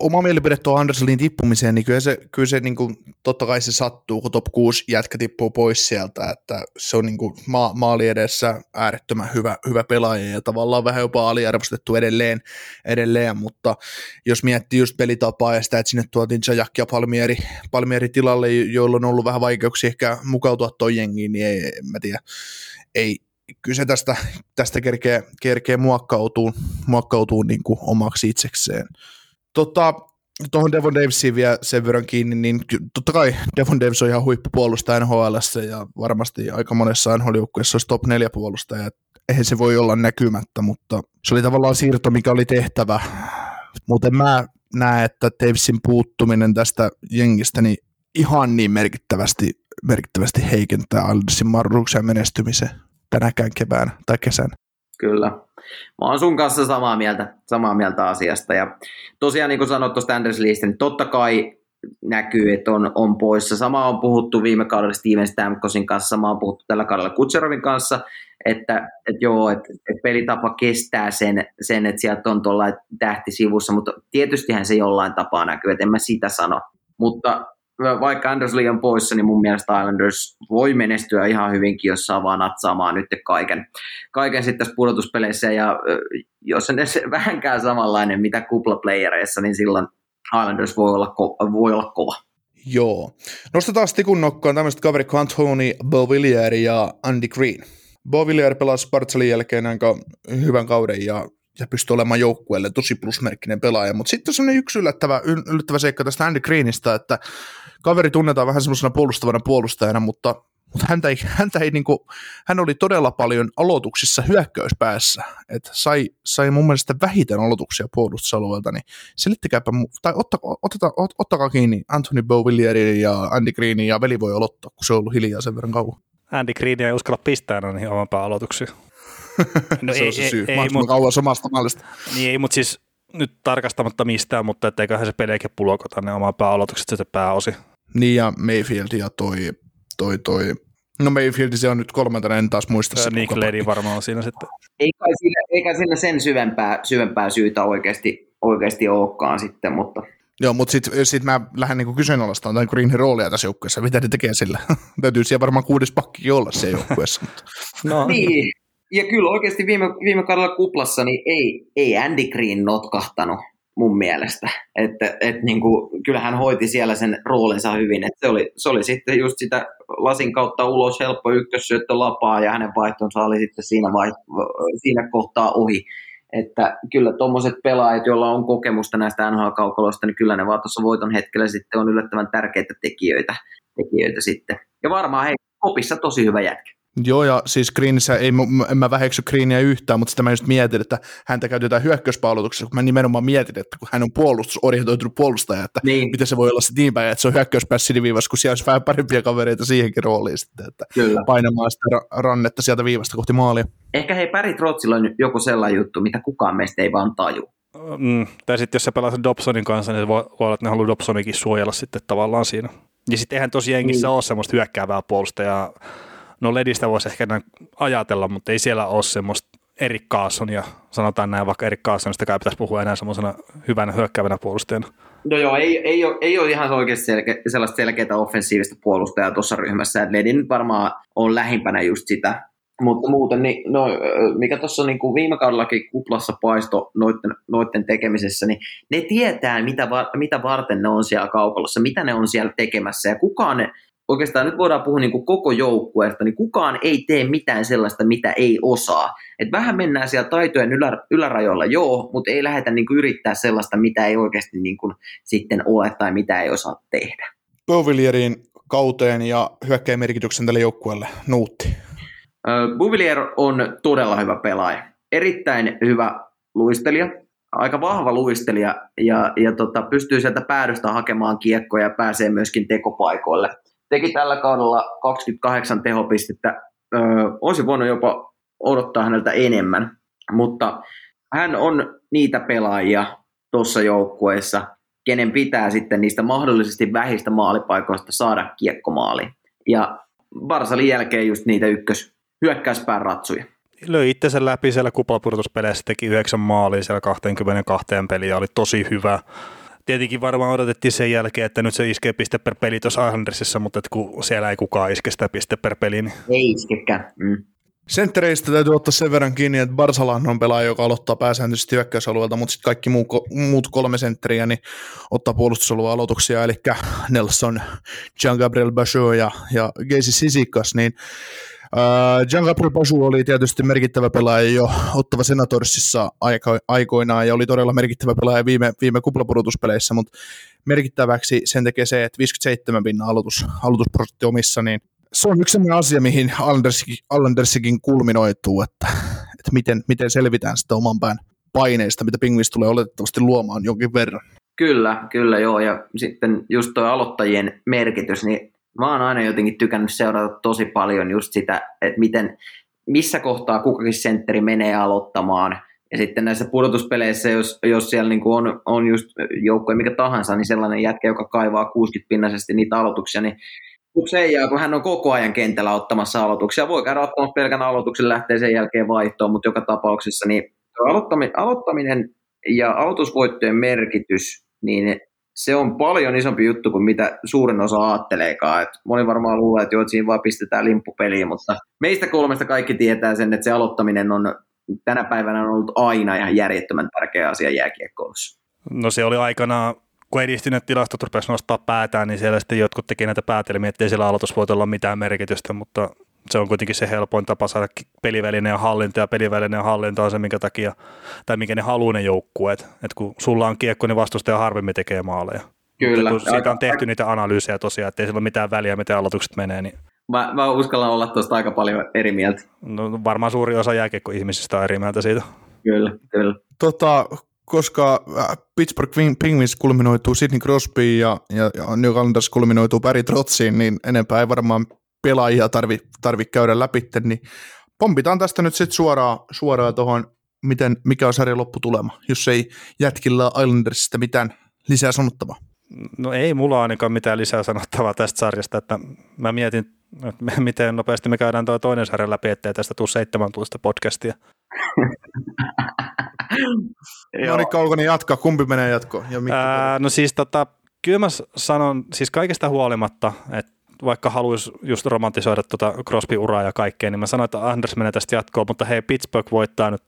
oma mielipide tuo Anderselin tippumiseen, niin kyllä se, kyllä se niin kuin, totta kai se sattuu, kun top 6 jätkä tippuu pois sieltä, että se on niin kuin, ma- maali edessä äärettömän hyvä, hyvä pelaaja ja tavallaan vähän jopa aliarvostettu edelleen, edelleen, mutta jos miettii just pelitapaa ja sitä, että sinne tuotiin Jajak ja Palmieri, Palmieri tilalle, joilla on ollut vähän vaikeuksia ehkä mukautua toi jengiin, niin ei, en mä tiedä, ei, kyllä se tästä, tästä kerkee, kerkee muokkautuu, muokkautuu niin kuin omaksi itsekseen. Tota, tuohon Devon Davisiin vielä sen verran kiinni, niin totta kai Devon Davis on ihan huippupuolustaja NHL ja varmasti aika monessa nhl olisi top 4 puolustaja, eihän se voi olla näkymättä, mutta se oli tavallaan siirto, mikä oli tehtävä. Muuten mä näen, että Davisin puuttuminen tästä jengistä niin ihan niin merkittävästi, merkittävästi heikentää Aldersin mahdollisuuksia menestymiseen tänäkään kevään tai kesän. Kyllä. Mä oon sun kanssa samaa mieltä, samaa mieltä asiasta. Ja tosiaan niin kuin sanoit tuosta Anders Leestä, niin totta kai näkyy, että on, on poissa. Sama on puhuttu viime kaudella Steven Stamkosin kanssa, sama on puhuttu tällä kaudella Kutserovin kanssa, että, että joo, että, että pelitapa kestää sen, sen, että sieltä on tuolla tähti sivussa, mutta tietystihän se jollain tapaa näkyy, että en mä sitä sano. Mutta vaikka Anders on poissa, niin mun mielestä Islanders voi menestyä ihan hyvinkin, jos saa vaan natsaamaan nyt kaiken, kaiken sitten tässä pudotuspeleissä, ja jos se [laughs] vähänkään samanlainen mitä kuplaplayereissa, niin silloin Islanders voi olla, ko- voi olla kova. Joo. Nostetaan tikun nokkaan tämmöiset kaverit kuin Anthony Beauvillier ja Andy Green. Beauvillier pelasi Spartsalin jälkeen aika hyvän kauden ja ja pystyy olemaan joukkueelle tosi plusmerkkinen pelaaja. Mutta sitten on sellainen yksi yllättävä, yllättävä seikka tästä Andy Greenistä, että kaveri tunnetaan vähän semmoisena puolustavana puolustajana, mutta, mutta häntä ei, [laughs] häntä ei niinku, hän oli todella paljon aloituksissa hyökkäyspäässä, että sai, sai mun mielestä vähiten aloituksia puolustusalueelta, niin selittäkääpä, tai otta, ottaka, ot, ottakaa kiinni Anthony Beauvillieri ja Andy Greenin ja veli voi aloittaa, kun se on ollut hiljaa sen verran kauan. Andy Green ei uskalla pistää niihin oman aloituksia. [laughs] No se ei, on se syy. Ei, ei, kauan samasta mallista. Niin ei, mutta siis nyt tarkastamatta mistään, mutta etteiköhän se pelejäkin pulokota ne oman pääaloitukset sitten pääosi. Niin ja Mayfield ja toi, toi, toi No Mayfield se on nyt kolmantena, en taas muista se. Nick Lady varmaan on siinä sitten. Ei kai sillä, eikä sillä sen syvempää, syvempää syytä oikeasti, oikeasti olekaan sitten, mutta... Joo, mutta sitten sit mä lähden niinku kyseenalaistamaan tämän Greenin roolia tässä joukkueessa. Mitä ne tekee sillä? [laughs] Täytyy siellä varmaan kuudes pakki olla se joukkueessa. no. Niin, ja kyllä oikeasti viime, viime kaudella kuplassa niin ei, ei Andy Green notkahtanut mun mielestä. Että et niin kuin, kyllä hän hoiti siellä sen roolinsa hyvin. Että se, oli, se oli sitten just sitä lasin kautta ulos helppo ykkössyöttö lapaa ja hänen vaihtonsa oli sitten siinä, vai, siinä kohtaa ohi. Että kyllä tuommoiset pelaajat, joilla on kokemusta näistä NHL-kaukaloista, niin kyllä ne vaan tuossa voiton hetkellä sitten on yllättävän tärkeitä tekijöitä, tekijöitä sitten. Ja varmaan hei, kopissa tosi hyvä jätkä. Joo, ja siis Greenissä, ei, en mä väheksy Greenia yhtään, mutta sitä mä just mietin, että häntä käytetään hyökkäyspalveluksessa, kun mä nimenomaan mietin, että kun hän on puolustusorientoitunut puolustaja, että niin. miten se voi olla sitten niin päin, että se on hyökkäyspäässä viivassa, kun siellä olisi vähän parempia kavereita siihenkin rooliin sitten, että Kyllä. painamaan sitä rannetta sieltä viivasta kohti maalia. Ehkä hei Päri Trotsilla on joku sellainen juttu, mitä kukaan meistä ei vaan taju. Mm, tai sitten jos sä pelaat Dobsonin kanssa, niin voi, voi olla, että ne haluaa Dobsonikin suojella sitten tavallaan siinä. Ja sitten eihän tosiaan jengissä niin. ole semmoista hyökkäävää puolustajaa, No Ledistä voisi ehkä ajatella, mutta ei siellä ole semmoista Erik ja sanotaan näin, vaikka Erik Carlsonista kai pitäisi puhua enää semmoisena hyvänä hyökkäävänä puolustajana. No joo, ei, ei, ole, ei ole ihan oikeasti selke, sellaista selkeää offensiivista puolustajaa tuossa ryhmässä, että Ledin varmaan on lähimpänä just sitä, mutta muuten, niin, no, mikä tuossa niin kuin viime kaudellakin kuplassa paisto noiden, noiden tekemisessä, niin ne tietää, mitä, va, mitä varten ne on siellä kaupallassa, mitä ne on siellä tekemässä, ja kukaan ne, oikeastaan nyt voidaan puhua niin kuin koko joukkueesta, niin kukaan ei tee mitään sellaista, mitä ei osaa. Et vähän mennään siellä taitojen ylä, ylärajoilla, joo, mutta ei lähdetä niin kuin yrittää sellaista, mitä ei oikeasti niin kuin sitten ole tai mitä ei osaa tehdä. Bovillierin kauteen ja hyökkäjän merkityksen tälle joukkueelle, Nuutti. Bouvillier on todella hyvä pelaaja. Erittäin hyvä luistelija, aika vahva luistelija ja, ja tota, pystyy sieltä päädystä hakemaan kiekkoja ja pääsee myöskin tekopaikoille – teki tällä kaudella 28 tehopistettä. Öö, olisi voinut jopa odottaa häneltä enemmän, mutta hän on niitä pelaajia tuossa joukkueessa, kenen pitää sitten niistä mahdollisesti vähistä maalipaikoista saada kiekkomaali. Ja Barsalin jälkeen just niitä ykkös hyökkäyspään ratsuja. Löi itsensä läpi siellä kupapurtuspeleissä, teki yhdeksän maalia siellä 22 peliä, oli tosi hyvä tietenkin varmaan odotettiin sen jälkeen, että nyt se iskee piste per peli tuossa Islandersissa, mutta että kun siellä ei kukaan iske sitä piste per peli. Niin... Ei iskekään. Mm. Senttereistä täytyy ottaa sen verran kiinni, että Barsalan on pelaaja, joka aloittaa pääsääntöisesti hyökkäysalueelta, mutta sitten kaikki muu, muut kolme sentteriä niin ottaa puolustusalueen aloituksia, eli Nelson, Jean-Gabriel Bachot ja, ja Geisi Sisikas, niin Giancarlo Pasu oli tietysti merkittävä pelaaja jo Ottava Senatorsissa aiko, aikoinaan ja oli todella merkittävä pelaaja viime, viime kuplapudotuspeleissä, mutta merkittäväksi sen tekee se, että 57 pinnan aloitus, aloitusprosentti omissa, niin se on yksi sellainen asia, mihin Allendersikin kulminoituu, että, että miten, miten selvitään sitä oman pään paineista, mitä Pingvis tulee oletettavasti luomaan jonkin verran. Kyllä, kyllä joo, ja sitten just tuo aloittajien merkitys, niin mä oon aina jotenkin tykännyt seurata tosi paljon just sitä, että miten, missä kohtaa kukakin sentteri menee aloittamaan, ja sitten näissä pudotuspeleissä, jos, jos siellä niin on, on just joukkoja mikä tahansa, niin sellainen jätkä, joka kaivaa 60-pinnaisesti niitä aloituksia, niin sen jälkeen, kun hän on koko ajan kentällä ottamassa aloituksia, voi käydä ottamassa pelkän aloituksen, lähtee sen jälkeen vaihtoon, mutta joka tapauksessa niin aloittaminen ja aloitusvoittojen merkitys, niin se on paljon isompi juttu kuin mitä suurin osa ajatteleekaan. Et moni varmaan luulee, että, jo, että siinä vaan pistetään limppupeliin, mutta meistä kolmesta kaikki tietää sen, että se aloittaminen on tänä päivänä on ollut aina ihan järjettömän tärkeä asia jääkiekkoulussa. No se oli aikanaan kun edistyneet tilastot rupesivat nostaa päätään, niin siellä sitten jotkut teki näitä päätelmiä, että ei siellä aloitusvoitolla ole mitään merkitystä, mutta se on kuitenkin se helpoin tapa saada pelivälineen hallinta ja pelivälineen hallinta on se, minkä takia, tai minkä ne haluaa ne joukkueet. Että kun sulla on kiekko, niin vastustaja harvemmin tekee maaleja. Kyllä. Mutta kun siitä on tehty niitä analyysejä tosiaan, että ei sillä ole mitään väliä, miten aloitukset menee, niin Mä, mä uskallan olla tuosta aika paljon eri mieltä. No, varmaan suuri osa jääkiekko-ihmisistä on eri mieltä siitä. Kyllä, kyllä. Tota, koska äh, Pittsburgh Penguins kulminoituu Sidney Crosby ja, ja, ja New Islanders kulminoituu Barry Trotsiin, niin enempää ei varmaan pelaajia tarvi, tarvi käydä läpi, niin pompitaan tästä nyt sitten suoraan, suoraan tuohon, miten, mikä on sarjan lopputulema, jos ei jätkillä Islandersista mitään lisää sanottavaa. No ei mulla ainakaan mitään lisää sanottavaa tästä sarjasta, että mä mietin, että miten nopeasti me käydään tuo toinen sarja läpi, ettei tästä tule seitsemän tuosta podcastia. [laughs] no niin, Kaukonen jatka. Kumpi menee jatkoon? Ja Ää, no siis tota, kyllä mä sanon, siis kaikesta huolimatta, että vaikka haluaisi just romantisoida tuota Crosby-uraa ja kaikkea, niin mä sanoin, että Anders menee tästä jatkoon, mutta hei, Pittsburgh voittaa nyt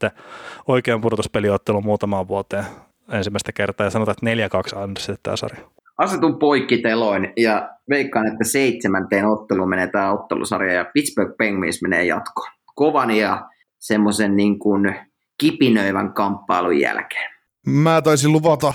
oikean pudotuspeliottelun muutamaan vuoteen ensimmäistä kertaa ja sanotaan, että 4-2 Andersille tämä sarja. Asetun poikkiteloin ja veikkaan, että seitsemänteen ottelu menee tämä ottelusarja ja Pittsburgh Penguins menee jatkoon. Kovan ja semmoisen niin kuin kipinöivän kamppailun jälkeen. Mä taisin luvata,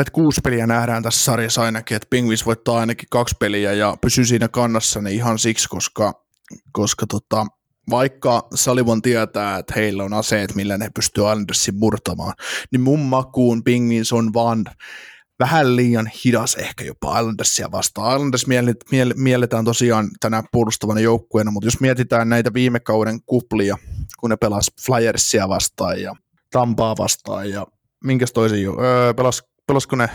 että kuusi peliä nähdään tässä sarjassa ainakin, että Penguins voittaa ainakin kaksi peliä ja pysyy siinä kannassa niin ihan siksi, koska, koska tota, vaikka Salivon tietää, että heillä on aseet, millä ne pystyy Islandersin murtamaan, niin mun makuun Penguins on vaan vähän liian hidas ehkä jopa Islandersia vastaan. Islanders mielletään tosiaan tänä puolustavana joukkueena, mutta jos mietitään näitä viime kauden kuplia, kun ne pelas Flyersia vastaan ja Tampaa vastaan ja minkäs toisen jo, öö, pelas, pelasko ne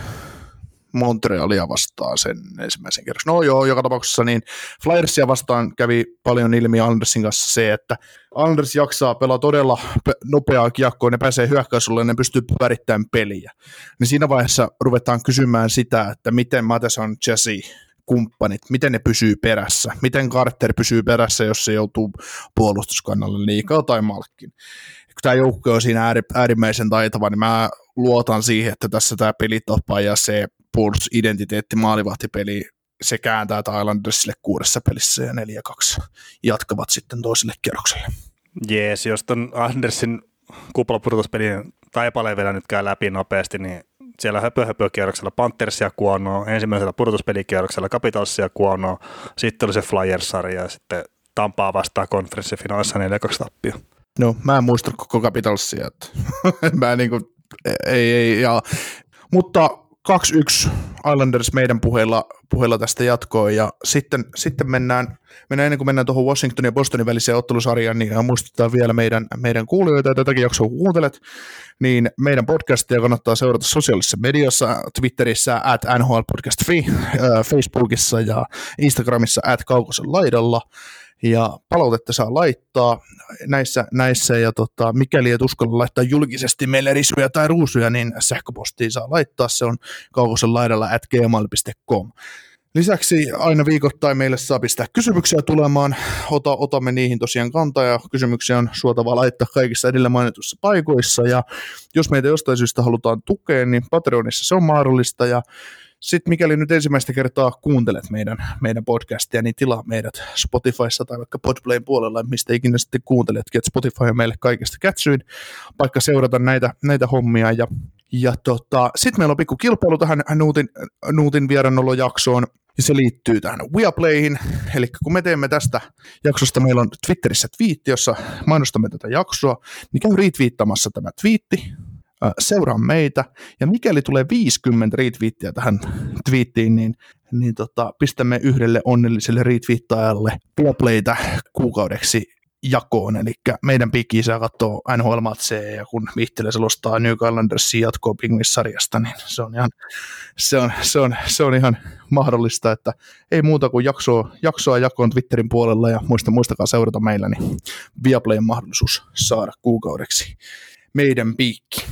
Montrealia vastaan sen ensimmäisen kerroksen. No joo, joka tapauksessa niin Flyersia vastaan kävi paljon ilmi Andersin kanssa se, että Anders jaksaa pelaa todella nopeaa kiekkoa, ne pääsee hyökkäysulle ja ne pystyy värittämään peliä. Niin siinä vaiheessa ruvetaan kysymään sitä, että miten Matheson, Jesse, kumppanit, miten ne pysyy perässä, miten Carter pysyy perässä, jos se joutuu puolustuskannalle liikaa tai malkkin. Tämä joukko on siinä äärimmäisen taitava, niin mä luotan siihen, että tässä tämä pelitapa ja se puolustusidentiteetti maalivahtipeli se kääntää Thailandersille kuudessa pelissä ja 4-2 jatkavat sitten toiselle kierrokselle. Jees, jos ton Andersin kuplapudotuspelin taipaleen vielä nyt käy läpi nopeasti, niin siellä höpö, höpö kierroksella Panthersia kuonoa, ensimmäisellä pudotuspelikierroksella Capitalsia kuonoa, sitten oli se Flyers-sarja ja sitten Tampaa vastaan konferenssifinaalissa 4-2 tappio. No, mä en muista koko Capitalsia, että [laughs] mä niinku, ei, ei, ja, mutta 2-1 Islanders meidän puheilla, puheilla tästä jatkoon ja sitten, sitten mennään, mennään, ennen kuin mennään tuohon Washingtonin ja Bostonin väliseen ottelusarjaan, niin muistutetaan vielä meidän, meidän kuulijoita, ja tätäkin jaksoa kuuntelet, niin meidän podcastia kannattaa seurata sosiaalisessa mediassa, Twitterissä at NHL Podcast Free, äh, Facebookissa ja Instagramissa at Kaukosen laidalla, ja palautetta saa laittaa näissä, näissä ja tota, mikäli et uskalla laittaa julkisesti meille risuja tai ruusuja, niin sähköpostiin saa laittaa, se on kaukosen laidalla at gmail.com. Lisäksi aina viikoittain meille saa pistää kysymyksiä tulemaan, Ota, otamme niihin tosiaan kantaa ja kysymyksiä on suotavaa laittaa kaikissa edellä mainituissa paikoissa. Ja jos meitä jostain syystä halutaan tukea, niin Patreonissa se on mahdollista. Ja Sitten mikäli nyt ensimmäistä kertaa kuuntelet meidän, meidän podcastia, niin tilaa meidät Spotifyssa tai vaikka Podplayn puolella, mistä ikinä sitten kuunteletkin, että Spotify on meille kaikista kätsyin, paikka seurata näitä, näitä hommia. Ja, ja tota, sitten meillä on pikku kilpailu tähän Nuutin, Nuutin vierannolojaksoon, ja se liittyy tähän Weaplayhin. Eli kun me teemme tästä jaksosta, meillä on Twitterissä twiitti, jossa mainostamme tätä jaksoa, niin käy retweettamassa tämä twiitti, seuraa meitä, ja mikäli tulee 50 retweettiä tähän [laughs] twiittiin, niin, niin tota, pistämme yhdelle onnelliselle retweettajalle Viaplaytä kuukaudeksi jakoon, eli meidän pikki saa katsoa nhl ja kun Vihtele selostaa New Calendarsin jatkoa Pingvis-sarjasta, niin se on, ihan, se, on, se, on, se on ihan mahdollista, että ei muuta kuin jaksoa, jaksoa jakoon Twitterin puolella ja muista, muistakaa seurata meillä, niin Viaplayn mahdollisuus saada kuukaudeksi meidän piikki.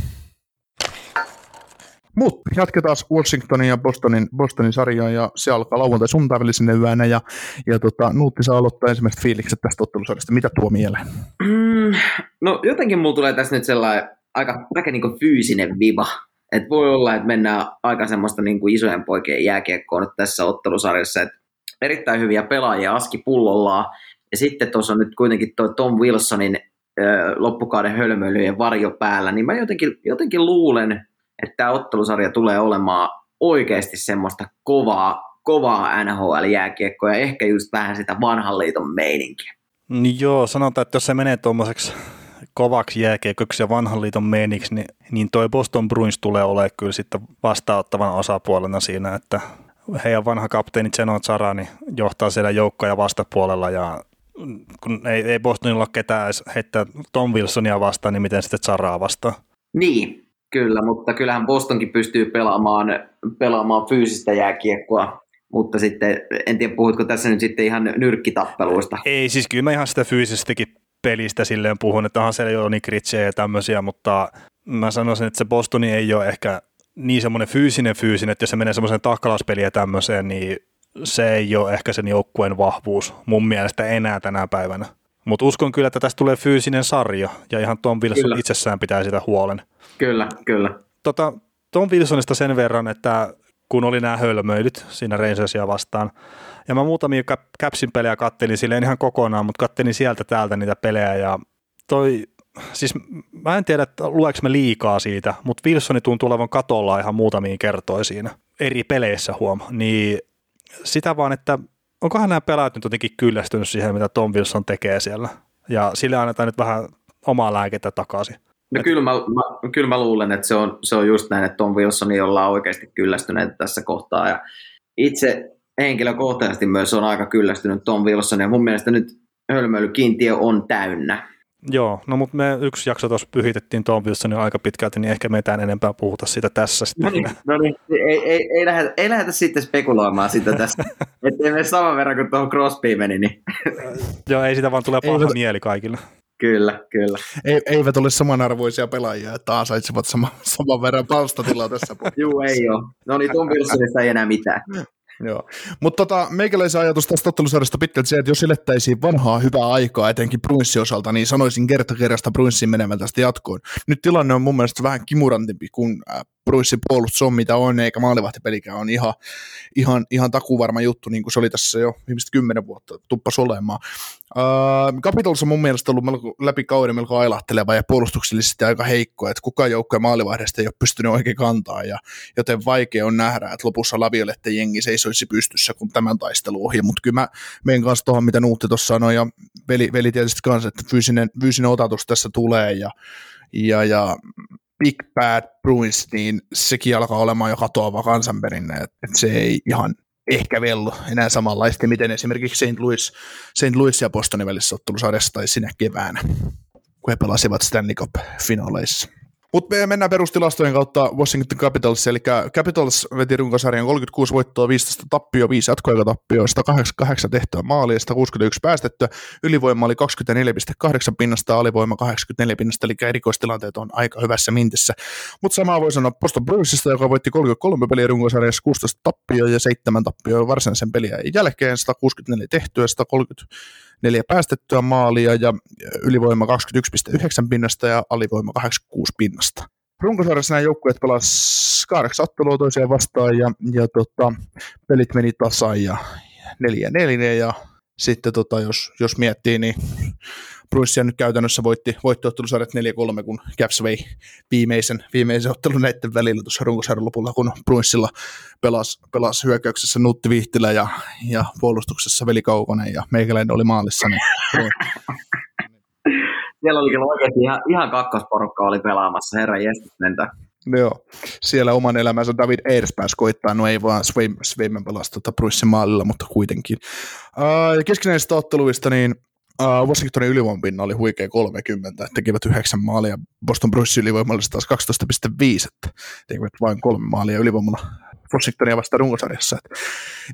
Mutta jatketaan Washingtonin ja Bostonin, Bostonin sarjaa ja se alkaa lauantai sunnuntai välisenä yönä ja, ja tota, Nuutti saa aloittaa ensimmäiset fiilikset tästä ottelusarjasta. Mitä tuo mieleen? Mm, no jotenkin mulla tulee tässä nyt sellainen aika, aika niin fyysinen viva. Et voi olla, että mennään aika semmoista niin kuin isojen poikien jääkiekkoon nyt tässä ottelusarjassa. Et erittäin hyviä pelaajia aski pullollaan. Ja sitten tuossa on nyt kuitenkin tuo Tom Wilsonin loppukauden hölmöilyjen varjo päällä, niin mä jotenkin, jotenkin luulen, että tämä ottelusarja tulee olemaan oikeasti semmoista kovaa, kovaa NHL-jääkiekkoa ja ehkä just vähän sitä vanhan liiton meininkiä. Niin joo, sanotaan, että jos se menee tuommoiseksi kovaksi jääkiekoksi ja vanhan liiton meiniksi, niin, niin toi Boston Bruins tulee olemaan kyllä sitten vastaanottavan osapuolena siinä, että heidän vanha kapteeni Zeno Zarani johtaa siellä joukkoja vastapuolella ja kun ei, ei Bostonilla ole ketään heittää Tom Wilsonia vastaan, niin miten sitten Zaraa vastaan? Niin, Kyllä, mutta kyllähän Bostonkin pystyy pelaamaan, pelaamaan fyysistä jääkiekkoa, mutta sitten en tiedä, puhutko tässä nyt sitten ihan nyrkkitappeluista? Ei, siis kyllä mä ihan sitä fyysistäkin pelistä silleen puhun, että onhan siellä jo nikritsejä ja tämmöisiä, mutta mä sanoisin, että se Bostoni ei ole ehkä niin semmoinen fyysinen fyysinen, että jos se menee semmoiseen taklauspeliin ja tämmöiseen, niin se ei ole ehkä sen joukkueen vahvuus mun mielestä enää tänä päivänä. Mutta uskon kyllä, että tästä tulee fyysinen sarja, ja ihan Tom Wilson kyllä. itsessään pitää sitä huolen. Kyllä, kyllä. Tota, Tom Wilsonista sen verran, että kun oli nämä hölmöilyt siinä Rangersia vastaan, ja mä muutamia Capsin pelejä kattelin silleen ihan kokonaan, mutta kattelin sieltä täältä niitä pelejä, ja toi, siis mä en tiedä, että lueks me liikaa siitä, mutta Wilsoni tuntuu olevan katolla ihan muutamiin kertoja siinä eri peleissä huom, niin sitä vaan, että onkohan nämä pelaajat nyt jotenkin kyllästynyt siihen, mitä Tom Wilson tekee siellä, ja sille annetaan nyt vähän omaa lääkettä takaisin. No kyllä mä, mä, kyllä mä luulen, että se on, se on just näin, että Tom Wilson ollaan oikeasti kyllästyneet tässä kohtaa. Ja itse henkilökohtaisesti myös on aika kyllästynyt Tom Wilson, ja mun mielestä nyt hölmöilykiintiö on täynnä. Joo, no mutta me yksi jakso tuossa pyhitettiin Tom Wilsonin aika pitkälti, niin ehkä me ei enempää puhuta siitä tässä. No niin, no niin. Ei, ei, ei, lähdetä, ei lähdetä sitten spekuloimaan sitä tässä, [laughs] ettei me saman verran kuin tuohon Crosby meni. Niin. Joo, ei sitä vaan tule paha mieli kaikille. Kyllä, kyllä. Ei, eivät ole samanarvoisia pelaajia, että ansaitsivat sama, saman verran palstatilaa tässä. [laughs] Juu, ei ole. No niin, Tom Wilsonista ei enää mitään. [laughs] Joo. Mutta tota, meikäläisen ajatus tästä ottelusarjasta pitkälti se, että jos elettäisiin vanhaa hyvää aikaa, etenkin Bruinssin osalta, niin sanoisin kerta kerrasta Bruinssin menevän tästä jatkoon. Nyt tilanne on mun mielestä vähän kimurantimpi, kun äh, Bruissin puolustus on mitä on, eikä maalivahtipelikään on ihan, ihan, ihan takuvarma juttu, niin kuin se oli tässä jo viimeiset kymmenen vuotta tuppas olemaan. Uh, Capitals on mun mielestä ollut melko, läpi kauden melko ailahteleva ja puolustuksellisesti aika heikko, että kukaan joukkojen maalivahdesta ei ole pystynyt oikein kantaa, ja, joten vaikea on nähdä, että lopussa Laviolette jengi seisoisi pystyssä, kun tämän taistelu ohi, mutta kyllä mä menen kanssa tuohon, mitä Nuutti tuossa sanoi, ja veli, veli tietysti kanssa, että fyysinen, fyysinen otatus tässä tulee, ja, ja, ja Big Bad Bruins, niin sekin alkaa olemaan jo katoava kansanperinne, että se ei ihan ehkä vello enää samanlaista, miten esimerkiksi St. Louis, St. Louis ja Bostonin välissä ottelusarjassa tai sinä keväänä, kun he pelasivat Stanley Cup-finaaleissa. Mutta me mennään perustilastojen kautta Washington Capitals, eli Capitals veti runkosarjan 36 voittoa, 15 tappio, 5 jatkoaikatappioa, 188 tehtyä maalia, 161 päästettyä, ylivoima oli 24,8 pinnasta, alivoima 84 pinnasta, eli erikoistilanteet on aika hyvässä mintissä. Mutta samaa voi sanoa Boston Bruinsista, joka voitti 33 peliä runkosarjassa, 16 tappio ja 7 tappio varsinaisen peliä jälkeen, 164 tehtyä, 130 neljä päästettyä maalia ja ylivoima 21,9 pinnasta ja alivoima 86 pinnasta. runkosarjassa nämä joukkueet pelasivat kahdeksan ottelua toiseen vastaan ja, ja tota, pelit meni tasaan ja neljä neljä ja sitten tota, jos, jos miettii, niin Bruce nyt käytännössä voitti, voitti ottelusarjat 4-3, kun Caps vei viimeisen, viimeisen ottelun näiden välillä tuossa runkosarjan lopulla, kun Bruinsilla pelasi, pelasi hyökkäyksessä Nutti Vihtilä ja, ja puolustuksessa Veli Kaukonen ja meikäläinen oli maalissa. Niin Siellä oli kyllä oikeasti ihan, ihan kakkosporukka oli pelaamassa, herra jestas mentä. Joo, siellä oman elämänsä David Ayers pääsi koittaa, no ei vaan Sveimen pelasi tuota Bruissin maalilla, mutta kuitenkin. Uh, keskinäisistä otteluista, niin Uh, Washingtonin ylivoimapinna oli huikea 30, tekivät yhdeksän maalia. Boston Bruins ylivoimallisesti taas 12,5, että tekivät vain kolme maalia ylivoimalla Washingtonia vasta runkosarjassa. Että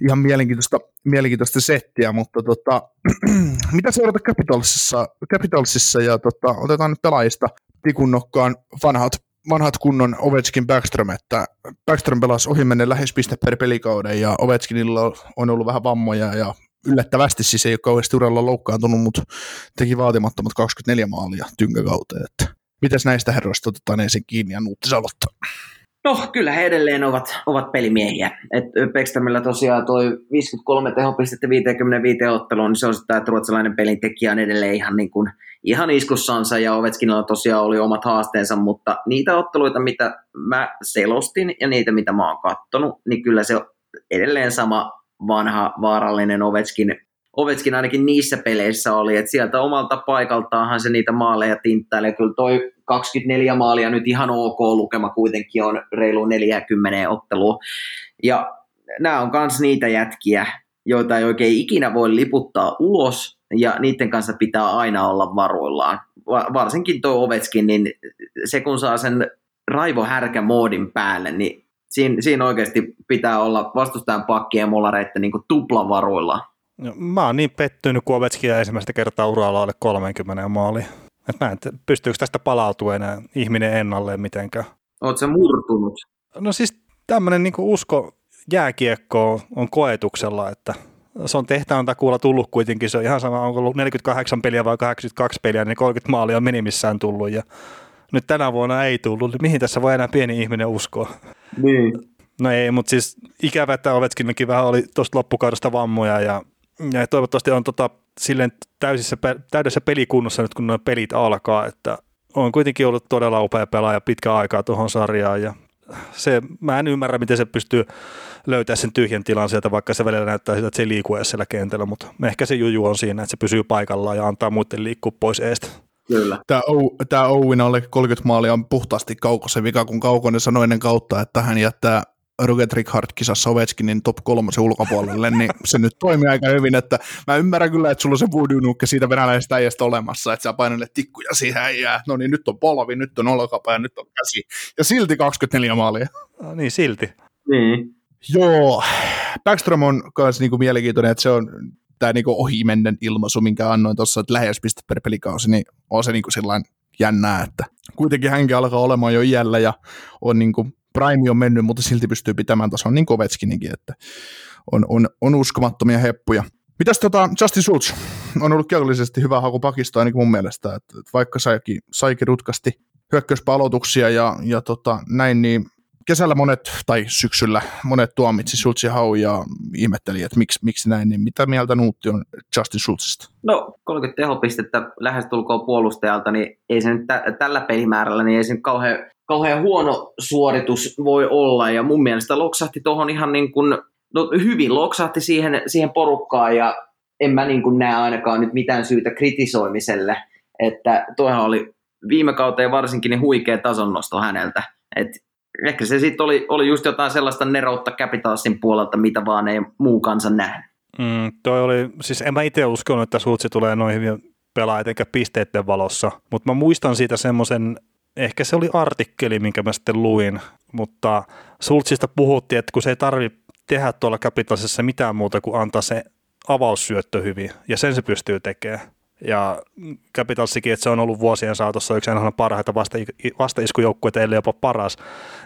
ihan mielenkiintoista, mielenkiintoista settiä, mutta tota, [clears throat] mitä seurata Capitalsissa, Capitalsissa ja tota, otetaan nyt pelaajista tikunnokkaan vanhat, vanhat kunnon Ovechkin Backstrom, että Backstrom pelasi ohimennen lähes piste per pelikauden ja Ovechkinilla on ollut vähän vammoja ja yllättävästi siis ei ole kauheasti uralla loukkaantunut, mutta teki vaatimattomat 24 maalia tynkäkauteen. Että mitäs näistä herroista otetaan ensin kiinni ja Nuuttis aloittaa? No, kyllä he edelleen ovat, ovat pelimiehiä. Et tosiaan toi 53 tehopistettä 55 otteluun, niin se on sitä, että ruotsalainen pelintekijä on edelleen ihan, niin kuin, ihan iskussansa ja Ovetskinilla tosiaan oli omat haasteensa, mutta niitä otteluita, mitä mä selostin ja niitä, mitä mä oon kattonut, niin kyllä se edelleen sama vanha vaarallinen Ovetskin, Ovetskin ainakin niissä peleissä oli, että sieltä omalta paikaltaanhan se niitä maaleja tinttailee. Kyllä toi 24 maalia nyt ihan ok lukema kuitenkin on reilu 40 ottelua. Ja nämä on myös niitä jätkiä, joita ei oikein ikinä voi liputtaa ulos, ja niiden kanssa pitää aina olla varuillaan. Varsinkin tuo Ovetskin, niin se kun saa sen Raivo Härkä moodin päälle, niin siinä, siinä oikeasti pitää olla vastustajan pakkien ja molareiden niin tuplavaruilla. No, mä oon niin pettynyt, kun Ovechkia ensimmäistä kertaa uralla alle 30 maali. Et mä en t- pystyykö tästä palautua enää ihminen ennalleen mitenkään. Oot se murtunut? No siis tämmöinen niin usko jääkiekkoon on koetuksella, että se on tehtävän takuulla tullut kuitenkin. Se on ihan sama, onko ollut 48 peliä vai 82 peliä, niin 30 maalia on minimissään tullut. Ja nyt tänä vuonna ei tullut. Niin mihin tässä voi enää pieni ihminen uskoa? Niin. No ei, mutta siis ikävä, että Ovechkinkin vähän oli tuosta loppukaudesta vammoja ja, ja toivottavasti on tota, silleen täysissä, täydessä pelikunnossa nyt, kun nuo pelit alkaa, että on kuitenkin ollut todella upea pelaaja pitkä aikaa tuohon sarjaan ja se, mä en ymmärrä, miten se pystyy löytämään sen tyhjän tilan sieltä, vaikka se välillä näyttää siltä, että se liikkuu edes siellä kentällä, mutta ehkä se juju on siinä, että se pysyy paikallaan ja antaa muiden liikkua pois eestä. Kyllä. Tämä, o, tämä Owen alle 30 maalia on puhtaasti Kaukosen vika, kun Kaukonen sanoi ennen kautta, että hän jättää Roget Richard-kisassa Ovechkinin top kolmosen ulkopuolelle, niin se nyt toimii aika hyvin, että mä ymmärrän kyllä, että sulla on se voodoo siitä venäläisestä äijästä olemassa, että sä painelet tikkuja siihen ja no niin nyt on polvi, nyt on olkapää ja nyt on käsi ja silti 24 maalia. No niin, silti. Niin. Joo, Backstrom on myös niinku mielenkiintoinen, että se on tämä niinku ohimennen ilmaisu, minkä annoin tuossa, että lähes piste per pelikausi, niin on se niinku sellainen jännää, että kuitenkin hänkin alkaa olemaan jo iällä ja on niinku, Prime on mennyt, mutta silti pystyy pitämään tason niin Kovetskinenkin, että on, on, on uskomattomia heppuja. Mitäs tota Justin Schultz? On ollut kiekollisesti hyvä haku pakista ainakin mun mielestä, että, että vaikka saikin, saikin rutkasti hyökkäyspalotuksia ja, ja tota, näin, niin kesällä monet, tai syksyllä monet tuomitsi Schultzin hau ja ihmetteli, että miksi, miksi näin, niin mitä mieltä Nuutti on Justin Schultzista? No 30 tehopistettä lähestulkoon puolustajalta, niin ei se nyt tä- tällä pelimäärällä, niin ei se nyt kauhean, kauhean huono suoritus voi olla, ja mun mielestä loksahti tuohon ihan niin kuin, no hyvin loksahti siihen, siihen porukkaan, ja en mä niin kuin näe ainakaan nyt mitään syytä kritisoimiselle, että tuohan oli viime kauteen varsinkin niin huikea tasonnosto häneltä, että ehkä se sitten oli, oli just jotain sellaista neroutta Capitalsin puolelta, mitä vaan ei muu kansa nähnyt. Mm, toi oli, siis en mä itse uskonut, että Suutsi tulee noin hyvin pelaa etenkä pisteiden valossa, mutta mä muistan siitä semmoisen, ehkä se oli artikkeli, minkä mä sitten luin, mutta Sultsista puhuttiin, että kun se ei tarvi tehdä tuolla Capitalsissa mitään muuta kuin antaa se avaussyöttö hyvin, ja sen se pystyy tekemään ja Capitalsikin, että se on ollut vuosien saatossa yksi aina parhaita vasta, vastaiskujoukkueita, ellei jopa paras,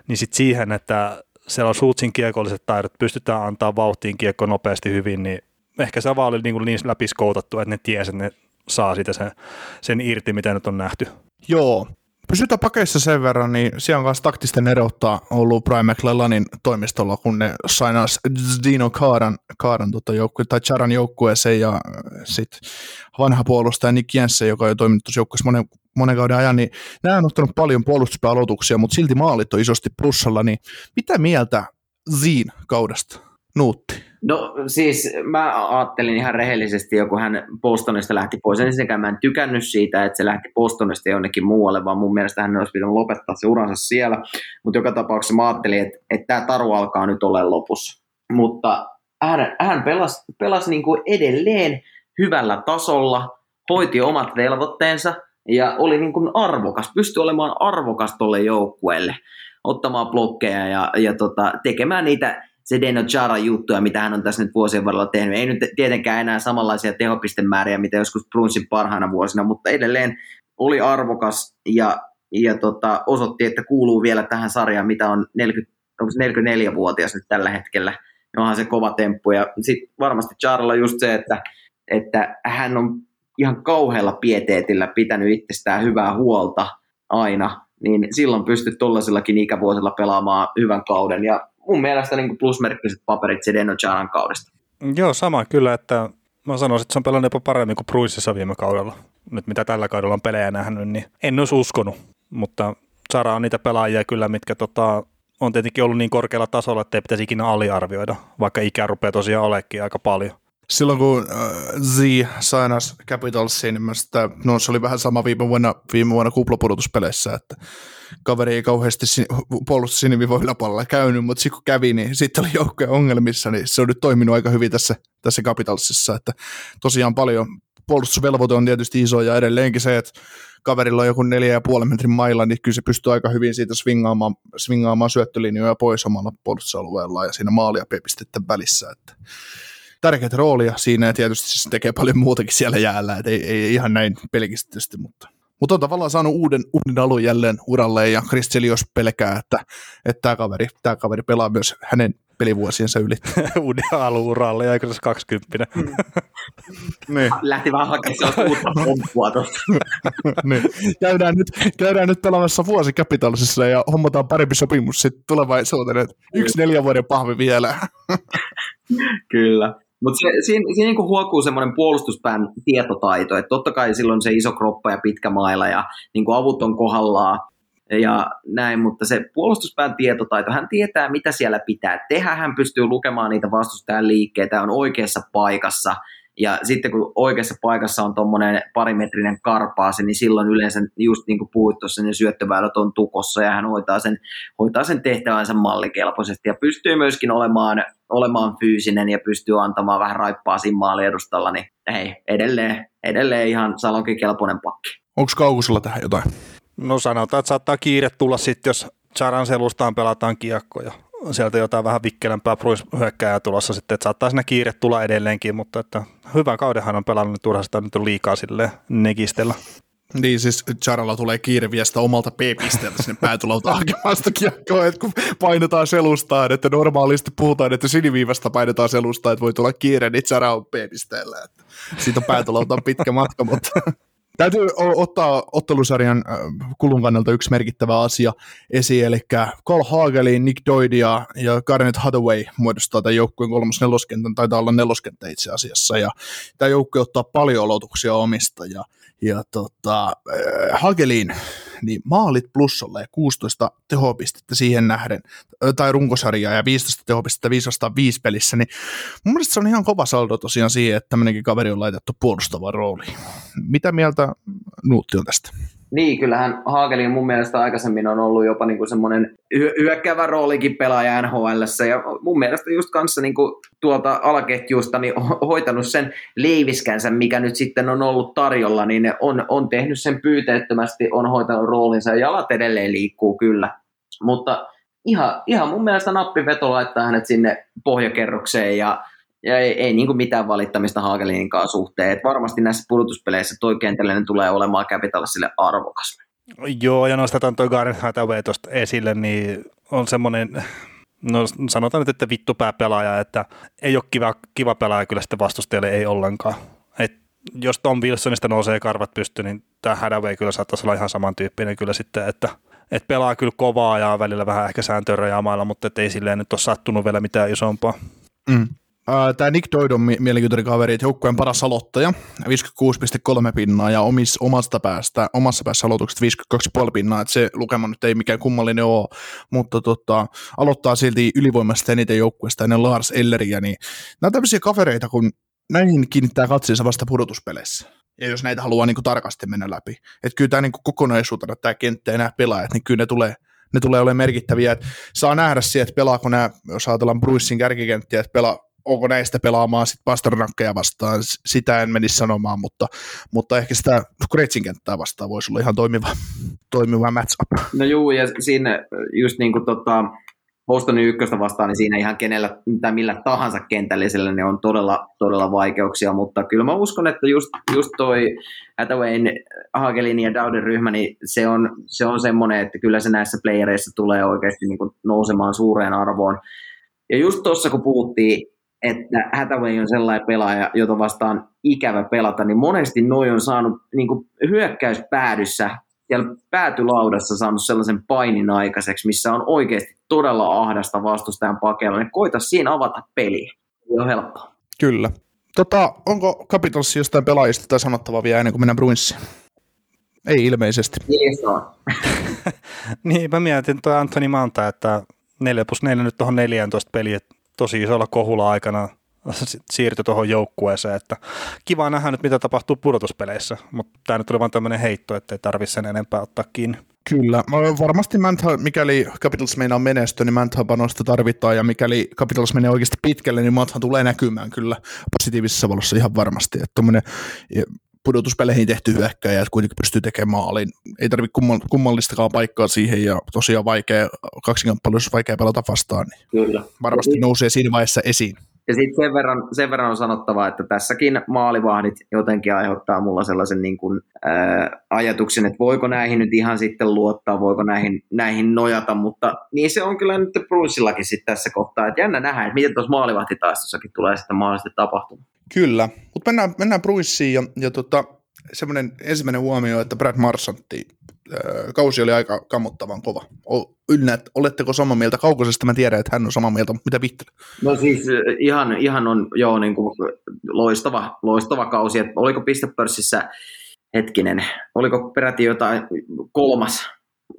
niin sitten siihen, että siellä on suutsin kiekolliset taidot, pystytään antaa vauhtiin kiekko nopeasti hyvin, niin ehkä se vaan oli niin, niin läpiskoutattu, että ne tiesi, että ne saa siitä sen, sen irti, mitä nyt on nähty. Joo, Pysytään pakeissa sen verran, niin siellä on myös taktisten erottaa ollut Brian McClellanin toimistolla, kun ne sainas Dino Kaaran, Kaaran tota joukkue, tai Charan joukkueeseen ja sitten vanha puolustaja Nick Jensen, joka on jo toiminut tuossa joukkueessa monen, monen kauden ajan, niin nämä on ottanut paljon puolustuspääaloituksia, mutta silti maalit on isosti plussalla, niin mitä mieltä Ziin kaudesta? Nuutti. No siis mä ajattelin ihan rehellisesti jo, kun hän Bostonista lähti pois. Ensinnäkään mä en tykännyt siitä, että se lähti Bostonista jonnekin muualle, vaan mun mielestä hän olisi pitänyt lopettaa se uransa siellä. Mutta joka tapauksessa mä ajattelin, että, että tämä taru alkaa nyt olla lopussa. Mutta hän, hän pelasi, pelasi niin kuin edelleen hyvällä tasolla, hoiti omat velvoitteensa ja oli niin kuin arvokas, pystyi olemaan arvokas tuolle joukkueelle ottamaan blokkeja ja, ja tota, tekemään niitä Deno Chara juttuja, mitä hän on tässä nyt vuosien varrella tehnyt. Ei nyt tietenkään enää samanlaisia tehopistemääriä, mitä joskus Brunsin parhaina vuosina, mutta edelleen oli arvokas ja, ja tota, osoitti, että kuuluu vielä tähän sarjaan, mitä on 40, onko 44-vuotias nyt tällä hetkellä. Onhan se kova temppu. Ja sitten varmasti Charalla just se, että, että hän on ihan kauhealla pieteetillä pitänyt itsestään hyvää huolta aina, niin silloin pystyt tuollaisillakin ikävuosilla pelaamaan hyvän kauden. Ja mun mielestä niin plusmerkkiset paperit Sedeno Charan kaudesta. Joo, sama kyllä, että mä sanoisin, että se on pelannut jopa paremmin kuin Bruississa viime kaudella. Nyt mitä tällä kaudella on pelejä nähnyt, niin en olisi uskonut, mutta Chara on niitä pelaajia kyllä, mitkä tota, on tietenkin ollut niin korkealla tasolla, että ei pitäisi ikinä aliarvioida, vaikka ikä rupeaa tosiaan olekin aika paljon silloin kun äh, Z sainas Capitalsiin, niin sitä, no se oli vähän sama viime vuonna, viime vuonna kuplapudotuspeleissä, että kaveri ei kauheasti puolustus sinivivoilla yläpuolella käynyt, mutta sitten kun kävi, niin sitten oli joukkojen ongelmissa, niin se on nyt toiminut aika hyvin tässä, tässä Capitalsissa, että tosiaan paljon puolustusvelvoite on tietysti iso ja edelleenkin se, että kaverilla on joku neljä ja puolen metrin mailla, niin kyllä se pystyy aika hyvin siitä swingaamaan, swingaamaan syöttölinjoja pois omalla puolustusalueella ja siinä maalia pistettä välissä, että tärkeät roolia siinä ja tietysti se tekee paljon muutakin siellä jäällä, että ei, ei ihan näin pelkisesti, mutta mutta on tavallaan saanut uuden, uuden alun jälleen uralle ja Kristelios pelkää, että, että tämä kaveri, tämä kaveri pelaa myös hänen pelivuosiensa yli. [laughs] uuden alun uralle ja eikö se 20 mm. [laughs] niin. Lähti vähän hakemaan uutta [laughs] pomppua tuosta. niin. käydään, nyt, käydään nyt pelaamassa vuosi Capitalsissa ja hommataan parempi sopimus sitten tulevaisuuteen. Yksi neljän vuoden pahvi vielä. Kyllä. Mutta siinä, siinä niin huokuu semmoinen puolustuspään tietotaito, että totta kai silloin se iso kroppa ja pitkä maila ja niin avut on kohdallaan ja näin, mutta se puolustuspään tietotaito, hän tietää mitä siellä pitää tehdä, hän pystyy lukemaan niitä vastustajan liikkeitä, on oikeassa paikassa – ja sitten kun oikeassa paikassa on tuommoinen parimetrinen karpaasi, niin silloin yleensä just niin kuin puhuit tuossa, niin syöttöväylät on tukossa ja hän hoitaa sen, hoitaa sen tehtävänsä mallikelpoisesti ja pystyy myöskin olemaan, olemaan fyysinen ja pystyy antamaan vähän raippaa siinä maaliedustalla, niin hei, edelleen, edelleen ihan salonkin kelpoinen pakki. Onko Kaukosella tähän jotain? No sanotaan, että saattaa kiire tulla sitten, jos Charan selustaan pelataan kiekkoja sieltä jotain vähän vikkelämpää hyökkääjää tulossa sitten, että saattaa siinä kiire tulla edelleenkin, mutta että hyvän kaudenhan on pelannut, niin turha sitä nyt on liikaa sille negistellä. Niin siis Charalla tulee kiireviestä omalta P-pisteeltä sinne päätulolta [laughs] hakemaan sitä kiekkoa, että kun painetaan selustaan, että normaalisti puhutaan, että siniviivasta painetaan selustaan, että voi tulla kiire, niin Chara on P-pisteellä. Siitä on pitkä matka, mutta Täytyy ottaa ottelusarjan kulun kannalta yksi merkittävä asia esiin, eli Cole Hagelin, Nick Doyd ja, ja Garnet Hathaway muodostaa tämän joukkueen kolmas neloskentän, taitaa olla neloskenttä itse asiassa, ja tämä joukkue ottaa paljon aloituksia omista, ja, ja tota, Hagelin niin maalit plussalla ja 16 tehopistettä siihen nähden, tai runkosarjaa ja 15 tehopistettä 505 pelissä, niin mun mielestä se on ihan kova saldo tosiaan siihen, että tämmöinenkin kaveri on laitettu puolustavaan rooliin. Mitä mieltä Nuutti on tästä? Niin, kyllähän Haagelin mun mielestä aikaisemmin on ollut jopa niinku semmoinen hyökkäävä roolikin pelaaja nhl ja mun mielestä just kanssa niinku tuolta alaketjusta niin hoitanut sen leiviskänsä, mikä nyt sitten on ollut tarjolla, niin on, on tehnyt sen pyyteettömästi, on hoitanut roolinsa ja jalat edelleen liikkuu kyllä. Mutta ihan, ihan mun mielestä nappiveto laittaa hänet sinne pohjakerrokseen ja ja ei, ei niin kuin mitään valittamista Haagelinkaan suhteen. Et varmasti näissä pudotuspeleissä toi kentällinen tulee olemaan Capitalsille arvokas. Joo, ja nostetaan toi Garen Hathaway tuosta esille, niin on semmoinen, no sanotaan nyt, että vittupää pelaaja, että ei ole kiva, kiva pelaaja kyllä sitten vastustajalle ei ollenkaan. Et jos Tom Wilsonista nousee karvat pystyyn, niin tämä Hadaway kyllä saattaisi olla ihan samantyyppinen kyllä sitten, että et pelaa kyllä kovaa ja välillä vähän ehkä sääntöön rajaamailla, mutta ei silleen nyt ole sattunut vielä mitään isompaa. Mm. Tämä Nick Doid on mielenkiintoinen kaveri, että joukkueen paras aloittaja, 56,3 pinnaa ja omis, omasta päästä, omassa päässä aloituksesta 52,5 pinnaa, että se lukema nyt ei mikään kummallinen ole, mutta tota, aloittaa silti ylivoimasta eniten joukkueesta ennen Lars Elleriä, niin nämä on tämmöisiä kavereita, kun näihin kiinnittää katseensa vasta pudotuspeleissä. Ja jos näitä haluaa niin kuin tarkasti mennä läpi. Että kyllä tämä niin kuin kokonaisuutena, tämä kenttä ja nämä pelaajat, niin kyllä ne tulee, ne tulee olemaan merkittäviä. Et saa nähdä se, että pelaako nämä, jos ajatellaan Bruissin kärkikenttiä, että pelaa, onko näistä pelaamaan sitten Pasternakkeja vastaan, sitä en menisi sanomaan, mutta, mutta ehkä sitä Kretsin kenttää vastaan voisi olla ihan toimiva, toimiva match-up. No juu, ja siinä just niin kuin tota, Bostonin ykköstä vastaan, niin siinä ihan kenellä tai millä tahansa kentällisellä ne on todella, todella vaikeuksia, mutta kyllä mä uskon, että just, just toi Hathawayn, Hagelin ja Dowden ryhmä, niin se on, se on semmoinen, että kyllä se näissä playereissa tulee oikeasti niin kuin nousemaan suureen arvoon. Ja just tuossa kun puhuttiin, että Hathaway on sellainen pelaaja, jota vastaan ikävä pelata, niin monesti noin on saanut niin kuin hyökkäyspäädyssä siellä päätylaudassa saanut sellaisen painin aikaiseksi, missä on oikeasti todella ahdasta vastustajan pakeilla, niin koita siinä avata peliä. Ei ole helppoa. Kyllä. Tota, onko Capitals jostain pelaajista tai sanottavaa vielä ennen kuin mennään Bruinsiin? Ei ilmeisesti. [laughs] niin, mä mietin tuo Anthony Manta, että 4 plus 4 nyt tuohon 14 peliä tosi isolla kohulla aikana [laughs] siirtyi tuohon joukkueeseen, että kiva nähdä nyt mitä tapahtuu pudotuspeleissä, mutta tämä nyt oli vain tämmöinen heitto, että ei tarvitse sen enempää ottaa kiinni. Kyllä, varmasti Mantha, mikäli Capitals meinaa menestyä, niin Mantha panosta tarvitaan, ja mikäli Capitals menee oikeasti pitkälle, niin Mantha tulee näkymään kyllä positiivisessa valossa ihan varmasti, että pudotuspeleihin tehty hyökkäjä, että kuitenkin pystyy tekemään maalin. Ei tarvitse kummallistakaan paikkaa siihen ja tosiaan vaikea, kaksinkamppailussa vaikea pelata vastaan. Niin Kyllä. Varmasti ja nousee siinä vaiheessa esiin. Ja sitten sen verran, sen verran on sanottava, että tässäkin maalivahdit jotenkin aiheuttaa mulla sellaisen niin kuin, ää, ajatuksen, että voiko näihin nyt ihan sitten luottaa, voiko näihin, näihin nojata, mutta niin se on kyllä nyt Brucellakin sitten tässä kohtaa, että jännä nähdä, että miten tuossa maalivahtitaistossakin tulee sitten mahdollisesti tapahtumaan. Kyllä, mutta mennään, mennään Bruissiin ja, ja tota, semmoinen ensimmäinen huomio, että Brad Marsantti kausi oli aika kammottavan kova. Ynnät, oletteko samaa mieltä kaukaisesta? Mä tiedän, että hän on samaa mieltä, mitä Vittele? No siis ihan, ihan on joo niin kuin loistava, loistava kausi. Et oliko pistepörssissä hetkinen, oliko peräti jotain kolmas,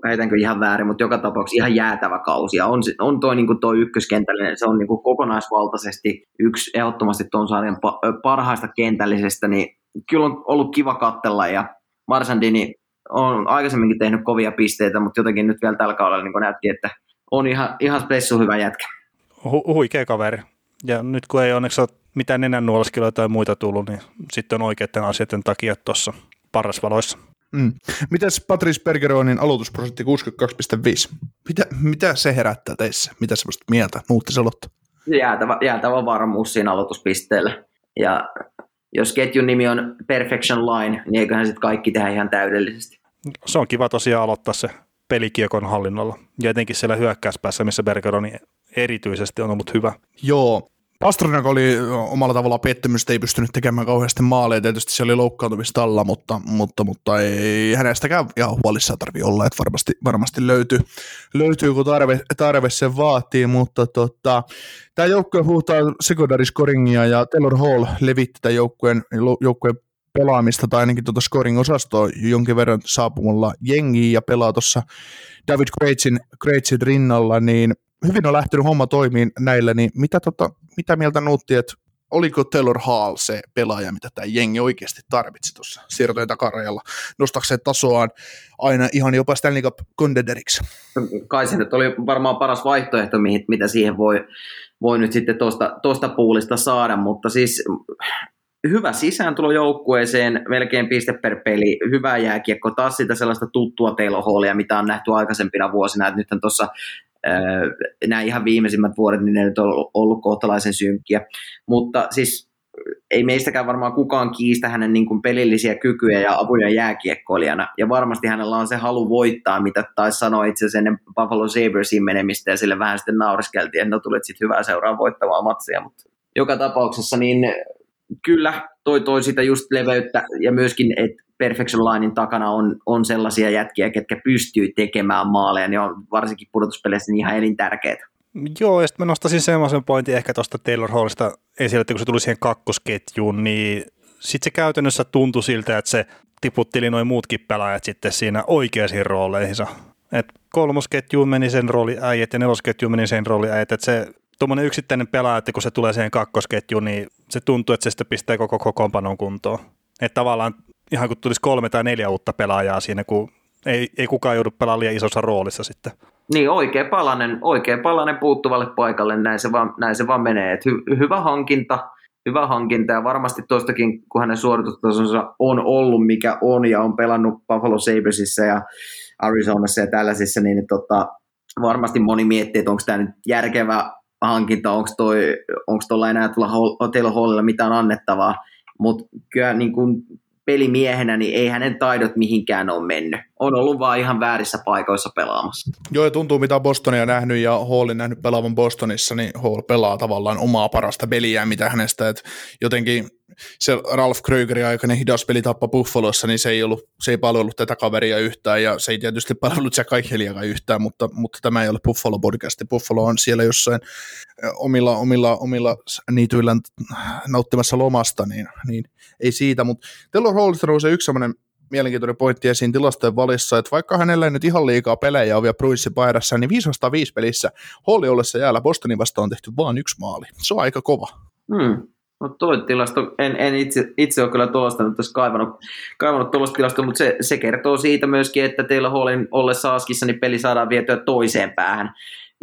heitänkö ihan väärin, mutta joka tapauksessa ihan jäätävä kausi. Ja on, on toi, niin kuin toi ykköskentällinen, se on niin kuin kokonaisvaltaisesti yksi ehdottomasti tuon sarjan parhaista kentällisestä, niin kyllä on ollut kiva kattella ja Marsandini on aikaisemminkin tehnyt kovia pisteitä, mutta jotenkin nyt vielä tällä kaudella niin näytti, että on ihan, ihan spessu hyvä jätkä. Hu- huikea kaveri. Ja nyt kun ei onneksi ole mitään nenännuolaskiloja tai muita tullut, niin sitten on oikeiden asioiden takia tuossa parasvaloissa. Mm. Mitäs Patrice Bergeronin aloitusprosentti 62,5? Mitä, mitä se herättää teissä? Mitä sellaista mieltä Nuutti Salotto? Jäätävä, jäätävä varmuus siinä aloituspisteellä. Ja jos ketjun nimi on Perfection Line, niin eiköhän sitten kaikki tehdä ihan täydellisesti. Se on kiva tosiaan aloittaa se pelikiekon hallinnolla. Ja etenkin siellä hyökkäyspäässä, missä Bergeroni erityisesti on ollut hyvä. Joo, Pasternak oli omalla tavalla pettymystä, ei pystynyt tekemään kauheasti maaleja, tietysti se oli loukkaantumista alla, mutta, mutta, mutta ei hänestäkään ihan huolissaan tarvi olla, että varmasti, varmasti löytyy, löytyy, kun tarve, tarve se vaatii, mutta tota, tämä joukkue huutaa secondary scoringia ja Taylor Hall levitti tämän joukkueen, joukkueen pelaamista tai ainakin tuota scoring-osastoa jonkin verran saapumalla jengiin ja pelaa tuossa David Krejcin rinnalla, niin hyvin on lähtenyt homma toimiin näillä, niin mitä, tota, mitä mieltä Nuutti, että oliko Taylor Hall se pelaaja, mitä tämä jengi oikeasti tarvitsi tuossa siirtojen takarajalla? Nostaako tasoaan aina ihan jopa Stanley Cup contenderiks? Kai se nyt oli varmaan paras vaihtoehto, mitä siihen voi, voi nyt sitten tuosta puulista saada, mutta siis hyvä sisääntulo joukkueeseen, melkein piste per peli, hyvä jääkiekko, taas sitä sellaista tuttua Taylor Hallia, mitä on nähty aikaisempina vuosina, että nythän tuossa nämä ihan viimeisimmät vuodet, niin ne nyt on ollut kohtalaisen synkkiä. Mutta siis ei meistäkään varmaan kukaan kiistä hänen niin kuin pelillisiä kykyjä ja avuja jääkiekkoilijana. Ja varmasti hänellä on se halu voittaa, mitä taisi sanoa itse asiassa ennen Buffalo Sabersin menemistä, ja sille vähän sitten naureskeltiin, että no tulet sitten hyvää seuraa voittamaan matsia. Mutta joka tapauksessa niin kyllä toi, toi sitä just leveyttä ja myöskin, että Perfection Linein takana on, on sellaisia jätkiä, ketkä pystyy tekemään maaleja, niin on varsinkin pudotuspeleissä niin ihan elintärkeitä. Joo, ja sitten mä nostaisin semmoisen pointin ehkä tuosta Taylor Hallista esille, että kun se tuli siihen kakkosketjuun, niin sitten se käytännössä tuntui siltä, että se tiputteli noin muutkin pelaajat sitten siinä oikeisiin rooleihinsa. Et kolmosketjuun meni sen rooli äijät ja nelosketjuun meni sen rooli äijät, että se tuommoinen yksittäinen pelaaja, että kun se tulee siihen kakkosketjuun, niin se tuntuu, että se sitten pistää koko kokoonpanon kuntoon. Että tavallaan ihan kun tulisi kolme tai neljä uutta pelaajaa siinä, kun ei, ei kukaan joudu pelaamaan liian isossa roolissa sitten. Niin, oikea palanen, oikea palanen puuttuvalle paikalle, näin se vaan, näin se vaan menee. Et hy, hyvä hankinta, hyvä hankinta ja varmasti tuostakin, kun hänen suoritustasonsa on ollut mikä on ja on pelannut Buffalo Sabresissa ja Arizonassa ja tällaisissa, niin tota, varmasti moni miettii, että onko tämä nyt järkevä hankinta, onko tuolla enää tuolla Taylor Hallilla mitään annettavaa, mutta kyllä niin kuin pelimiehenä, niin ei hänen taidot mihinkään ole mennyt. On ollut vaan ihan väärissä paikoissa pelaamassa. Joo, ja tuntuu mitä Bostonia nähnyt ja Hallin nähnyt pelaavan Bostonissa, niin Hall pelaa tavallaan omaa parasta peliä, mitä hänestä, että jotenkin se Ralph Krögerin aikainen hidas pelitappa Buffalossa, niin se ei, ollut, se ei palvellut tätä kaveria yhtään, ja se ei tietysti palvellut Jack Eicheliakaan yhtään, mutta, mutta tämä ei ole Buffalo podcasti. Buffalo on siellä jossain omilla, omilla, omilla niityillä nauttimassa lomasta, niin, niin ei siitä, mutta Taylor Hallista nousee yksi sellainen mielenkiintoinen pointti esiin tilastojen valissa, että vaikka hänellä ei nyt ihan liikaa pelejä ole vielä Bruinssin paidassa, niin 505 pelissä Holli ollessa jäällä Bostonin vastaan on tehty vain yksi maali. Se on aika kova. Hmm. No toi tilasto, en, en itse, itse ole kyllä tuosta nyt tässä kaivannut, kaivannut tuollaista tilastoa, mutta se, se, kertoo siitä myöskin, että teillä Hallin ollessa Askissa, niin peli saadaan vietyä toiseen päähän.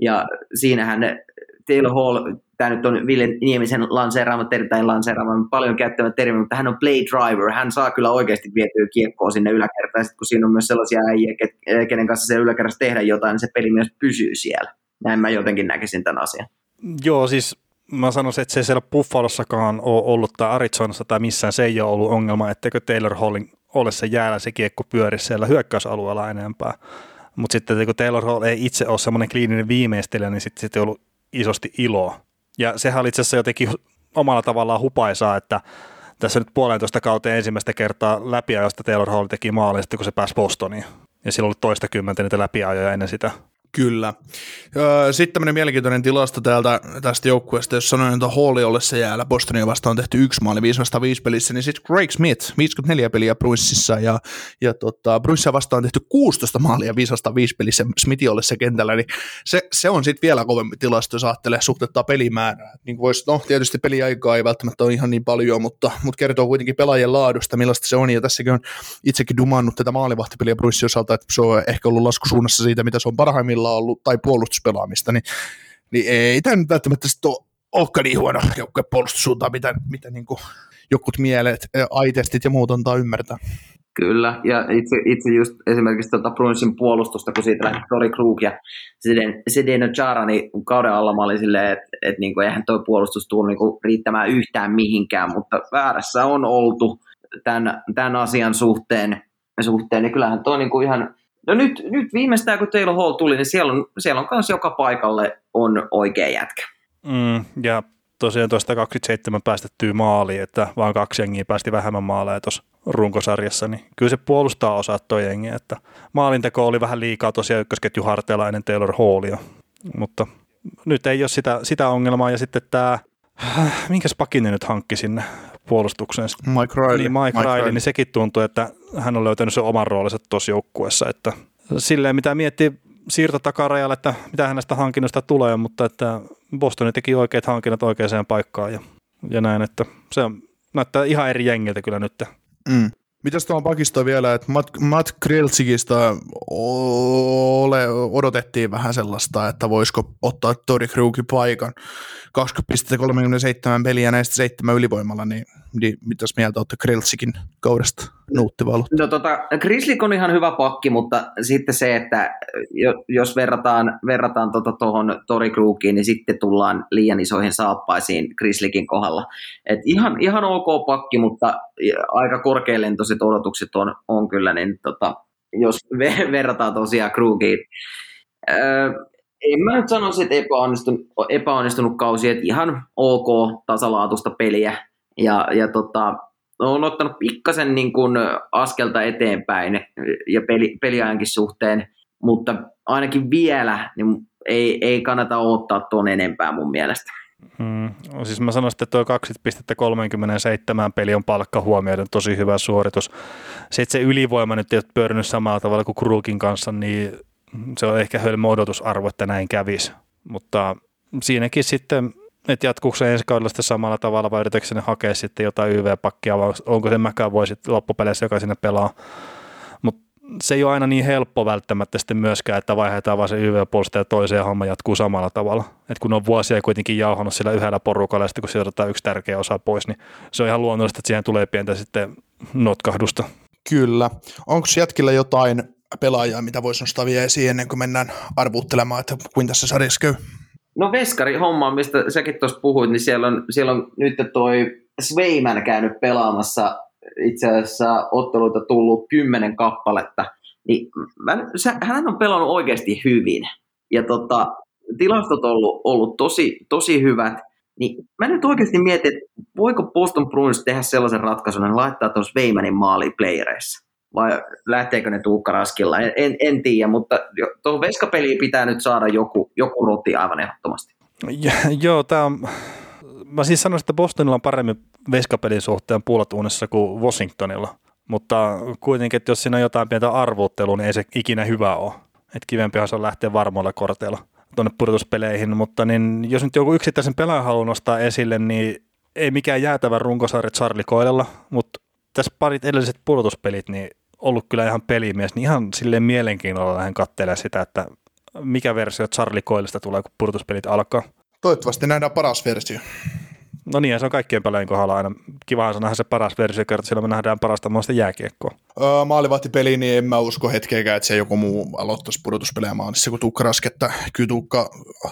Ja siinähän Taylor Hall, tämä nyt on Ville Niemisen lanseeraama tai lanseeraama paljon käyttävä termi, mutta hän on play driver, hän saa kyllä oikeasti vietyä kiekkoa sinne yläkertaan, kun siinä on myös sellaisia äijä, kenen kanssa se yläkerrassa tehdä jotain, niin se peli myös pysyy siellä. Näin mä jotenkin näkisin tämän asian. Joo, siis mä sanoisin, että se ei siellä Buffalossakaan ole ollut tai Arizonassa tai missään se ei ole ollut ongelma, etteikö Taylor Hallin ole se jäällä se kiekko pyöri siellä hyökkäysalueella enempää. Mutta sitten kun Taylor Hall ei itse ole semmoinen kliininen viimeistelijä, niin sitten sit ei ollut isosti iloa. Ja sehän oli itse asiassa jotenkin omalla tavallaan hupaisaa, että tässä nyt puolentoista kauteen ensimmäistä kertaa läpiajosta Taylor Hall teki maalin sitten, kun se pääsi Bostoniin. Ja silloin oli toista kymmentä niitä läpiajoja ennen sitä. Kyllä. Sitten tämmöinen mielenkiintoinen tilasto täältä, tästä joukkueesta, jos sanoin, että Halli ollessa jäällä Bostonia vastaan on tehty yksi maali 505 pelissä, niin sitten Greg Smith, 54 peliä Bruinsissa ja, ja tota, Bruinsia vastaan on tehty 16 maalia 505 pelissä Smithin ollessa kentällä, niin se, se on sitten vielä kovempi tilasto, jos ajattelee suhteuttaa pelimäärää. Niin vois, no tietysti peliaikaa ei välttämättä ole ihan niin paljon, mutta, mutta kertoo kuitenkin pelaajien laadusta, millaista se on, ja tässäkin on itsekin dumannut tätä maalivahtipeliä Bruinssin osalta, että se on ehkä ollut laskusuunnassa siitä, mitä se on parhaimmillaan puolustuksella ollut, tai puolustuspelaamista, niin, niin ei tämä nyt välttämättä sitten ole, olekaan niin huono joukkue puolustussuuntaan, mitä, mitä niin kuin jokut mielet, aitestit ja muut antaa ymmärtää. Kyllä, ja itse, itse just esimerkiksi tuota Bruinsin puolustusta, kun siitä lähti Tori Krug ja Sedeno Chara, niin kauden alla mä olin silleen, että et niinku, eihän tuo puolustus tule niinku riittämään yhtään mihinkään, mutta väärässä on oltu tämän, tämän asian suhteen, suhteen niin kyllähän tuo niinku ihan No nyt, nyt viimeistään kun Taylor Hall tuli, niin siellä on, siellä on myös joka paikalle on oikea jätkä. Mm, ja tosiaan tuosta 27 päästettyä maaliin, että vaan kaksi jengiä päästi vähemmän maaleja tuossa runkosarjassa, niin kyllä se puolustaa osaa tuo jengi, että maalinteko oli vähän liikaa tosiaan ykkösketju harteella ennen Taylor Hallia, mutta nyt ei ole sitä, sitä ongelmaa ja sitten tämä [sighs] minkäs pakinen nyt hankki sinne puolustukseen? Mike Riley. Niin, Mike, Mike Riley, Riley, niin sekin tuntuu, että hän on löytänyt sen oman roolinsa tuossa joukkueessa, että silleen mitä miettii siirto takarajalle, että mitä hänestä hankinnosta tulee, mutta että Boston teki oikeat hankinnat oikeaan paikkaan ja, ja näin, että se on, näyttää ihan eri jengiltä kyllä nyt. Mm. Mitäs tuohon pakistoon vielä, että Matt, Matt Kriltsikista ole, odotettiin vähän sellaista, että voisiko ottaa Tori Krugin paikan. 20,37 peliä näistä seitsemän ylivoimalla, niin, niin mitäs mieltä olette Kriltsikin kaudesta nuuttivalut? No tota, Krislik on ihan hyvä pakki, mutta sitten se, että jos verrataan, verrataan tuota tuohon Tori Krugiin, niin sitten tullaan liian isoihin saappaisiin Krislikin kohdalla. Et ihan, ihan ok pakki, mutta aika korkealentoiset odotukset on, on kyllä, niin tota, jos verrataan tosiaan Krugiin. Öö, en mä nyt sanoisi, että epäonnistunut, epäonnistunut kausi, että ihan ok tasalaatusta peliä. Ja, ja tota, on ottanut pikkasen niin kuin askelta eteenpäin ja peli, peliajankin suhteen, mutta ainakin vielä niin ei, ei kannata odottaa tuon enempää mun mielestä. Hmm. Siis mä sanoisin, että tuo 20,37 peli on palkka huomioiden tosi hyvä suoritus. Se, että se ylivoima nyt ei ole pyörinyt samalla tavalla kuin Kruukin kanssa, niin se on ehkä hölmö odotusarvo, että näin kävisi. Mutta siinäkin sitten, että jatkuuko se ensi kaudella sitten samalla tavalla vai yritätkö ne hakea sitten jotain YV-pakkia vai onko se mäkään voi sitten loppupeleissä, joka sinne pelaa. Mutta se ei ole aina niin helppo välttämättä sitten myöskään, että vaihdetaan vaan se toiseen ja homma jatkuu samalla tavalla. Et kun on vuosia kuitenkin jauhannut sillä yhdellä porukalla ja sitten kun sieltä yksi tärkeä osa pois, niin se on ihan luonnollista, että siihen tulee pientä sitten notkahdusta. Kyllä. Onko jätkillä jotain pelaajaa, mitä voisi nostaa vielä esiin ennen kuin mennään arvuuttelemaan, että kuinka tässä sarjassa käy? No veskari homma, mistä säkin tuossa puhuit, niin siellä on, siellä on nyt toi Sveiman käynyt pelaamassa itse asiassa otteluita tullut kymmenen kappaletta. Niin mä, sä, hän on pelannut oikeasti hyvin. Ja tota, tilastot on ollut, ollut tosi, tosi hyvät. Niin mä nyt oikeasti mietin, että voiko Boston Bruins tehdä sellaisen ratkaisun, että laittaa tuossa Veimanin maaliin playereissa vai lähteekö ne Tuukka Raskilla, en, en, en tiedä, mutta tuohon veskapeliin pitää nyt saada joku, joku roti aivan ehdottomasti. Ja, joo, tämä on, mä siis sanoisin, että Bostonilla on paremmin veskapelin suhteen puolatuunnissa kuin Washingtonilla, mutta kuitenkin, että jos siinä on jotain pientä arvuuttelua, niin ei se ikinä hyvä ole. Että kivempihan se on lähteä varmoilla korteilla tuonne pudotuspeleihin, mutta niin, jos nyt joku yksittäisen pelaajan haluaa nostaa esille, niin ei mikään jäätävä runkosarja Charlie Koilella, mutta tässä parit edelliset pudotuspelit, niin ollut kyllä ihan pelimies, niin ihan silleen mielenkiinnolla lähden katselemaan sitä, että mikä versio Charlie Coilista tulee, kun purtuspelit alkaa. Toivottavasti nähdään paras versio. No niin, se on kaikkien pelaajien kohdalla aina. Kivahan se nähdä se paras versio, kertaa siellä me nähdään parasta muista jääkiekkoa. Öö, maalivahtipeli, niin en mä usko hetkeäkään, että se joku muu aloittaisi pudotuspelejä maalissa kun Tuukka Rasketta. Kyllä Tuukka,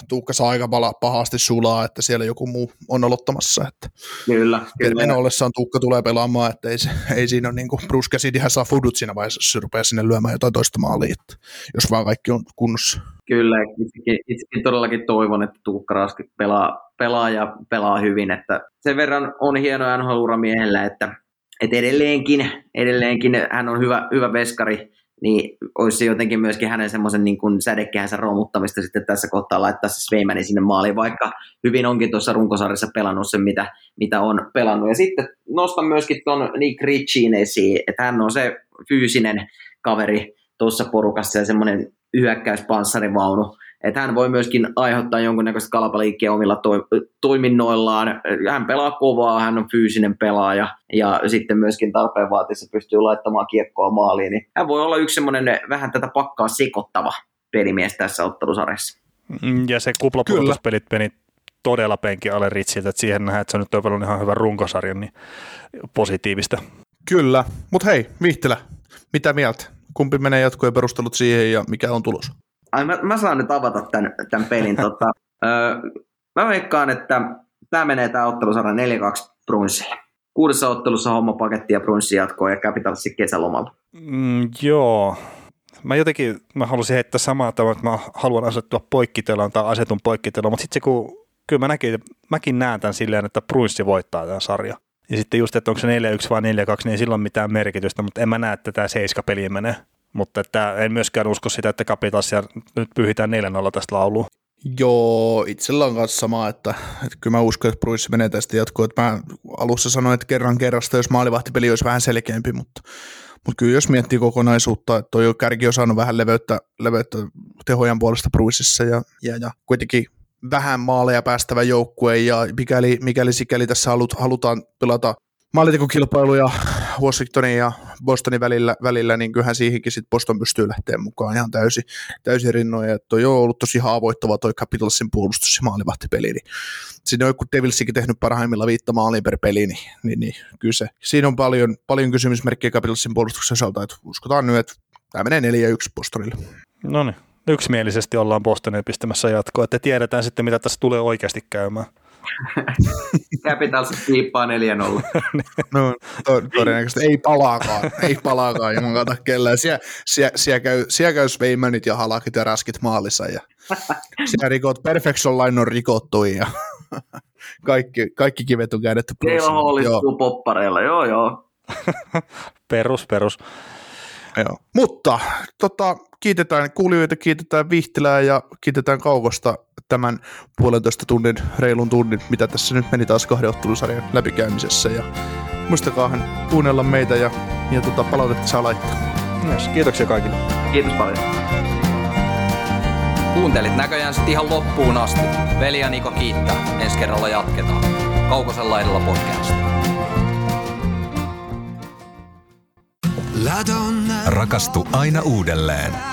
Tuukka saa aika pala, pahasti sulaa, että siellä joku muu on aloittamassa. Että kyllä, kyllä. ollessaan Tuukka tulee pelaamaan, että ei, ei siinä ole niin kuin Bruce Cassidyhän saa fudut siinä vaiheessa, jos se rupeaa sinne lyömään jotain toista maalia, että jos vaan kaikki on kunnossa. Kyllä, itsekin, itsekin todellakin toivon, että Tuukka Raski pelaa, pelaa ja pelaa hyvin, että sen verran on hieno nhl miehellä, että, että edelleenkin, edelleenkin hän on hyvä, hyvä veskari, niin olisi se jotenkin myöskin hänen semmoisen niin kuin romuttamista sitten tässä kohtaa laittaa se Sveimani sinne maaliin, vaikka hyvin onkin tuossa runkosarjassa pelannut sen, mitä, mitä on pelannut. Ja sitten nostan myöskin tuon Nick Ritchien esiin, että hän on se fyysinen kaveri tuossa porukassa ja semmoinen hyökkäyspanssarivaunu. Että hän voi myöskin aiheuttaa jonkunnäköistä kalapaliikkiä omilla to- toiminnoillaan. Hän pelaa kovaa, hän on fyysinen pelaaja ja sitten myöskin tarpeen vaatiessa pystyy laittamaan kiekkoa maaliin. Niin hän voi olla yksi semmoinen vähän tätä pakkaa sekoittava pelimies tässä ottelusarjassa. Mm, ja se kuplapuolustuspelit meni todella penki alle Ritsiltä, että siihen nähdään, että se on nyt on ihan hyvä runkosarja, niin positiivista. Kyllä, mutta hei, Vihtilä, mitä mieltä? kumpi menee jatkojen perustelut siihen ja mikä on tulos? Ai, mä, mä saan nyt avata tämän, tämän pelin. tota, öö, mä veikkaan, että tämä menee tämä ottelusarja 4-2 Brunsille. Kuudessa ottelussa homma paketti ja Brunssi jatkoi ja Capitalsi kesälomalla. Mm, joo. Mä jotenkin mä halusin heittää samaa tavalla, että mä haluan asettua poikkiteloon tai asetun poikkiteloon, mutta sitten se kun kyllä mä näkin, mäkin näen tämän silleen, että Brunssi voittaa tämän sarjan. Ja sitten just, että onko se 4-1 vai 4-2, niin ei sillä ole mitään merkitystä, mutta en mä näe, että tämä seiska peli menee. Mutta että en myöskään usko sitä, että Capitalsia nyt pyhitään 4-0 tästä lauluun. Joo, itsellä on kanssa sama, että, että kyllä mä uskon, että Bruce menee tästä jatkoon. Että mä alussa sanoin, että kerran kerrasta, jos maalivahtipeli olisi vähän selkeämpi, mutta, mutta kyllä jos miettii kokonaisuutta, että toi kärki on saanut vähän leveyttä, leveyttä tehojan puolesta Bruisissa ja, ja, ja kuitenkin vähän maaleja päästävä joukkue ja mikäli, mikäli sikäli tässä halut, halutaan pelata maalintekokilpailuja Washingtonin ja Bostonin välillä, välillä niin kyllähän siihenkin sitten Boston pystyy lähteä mukaan ihan täysin, täysin rinnoin. Ja toi on ollut tosi haavoittava toi Capitalsin puolustus ja maalivahtipeli. Niin siinä on joku Devilsikin tehnyt parhaimmilla viittä maaliin per peli, niin, niin, niin kyllä se. Siinä on paljon, paljon kysymysmerkkejä Capitalsin puolustuksen osalta, että uskotaan nyt, että tämä menee 4-1 Bostonille. No niin, yksimielisesti ollaan Bostonin pistämässä jatkoa, että tiedetään sitten, mitä tässä tulee oikeasti käymään. Capitals kiippaa 4-0. no, to, todennäköisesti ei palaakaan, ei palaakaan, ja kata kellään. Siellä, siellä, siellä, käy, siellä käy Sveimanit ja halakit ja raskit maalissa, ja siellä rikot, Perfection Line on rikottu, ja kaikki, kaikki kivet on käännetty Keila Joo. poppareilla, joo joo. Perus, perus. Joo. Mutta tota, kiitetään kuulijoita, kiitetään Vihtilää ja kiitetään Kaukosta tämän puolentoista tunnin, reilun tunnin, mitä tässä nyt meni taas kahden ottelusarjan läpikäymisessä. Ja muistakaahan kuunnella meitä ja, ja tota, palautetta saa laittaa. Yes, kiitoksia kaikille. Kiitos paljon. Kuuntelit näköjään sitten ihan loppuun asti. Veli ja Niko kiittää. Ensi kerralla jatketaan. Kaukosella edellä podcast. Rakastu aina uudelleen.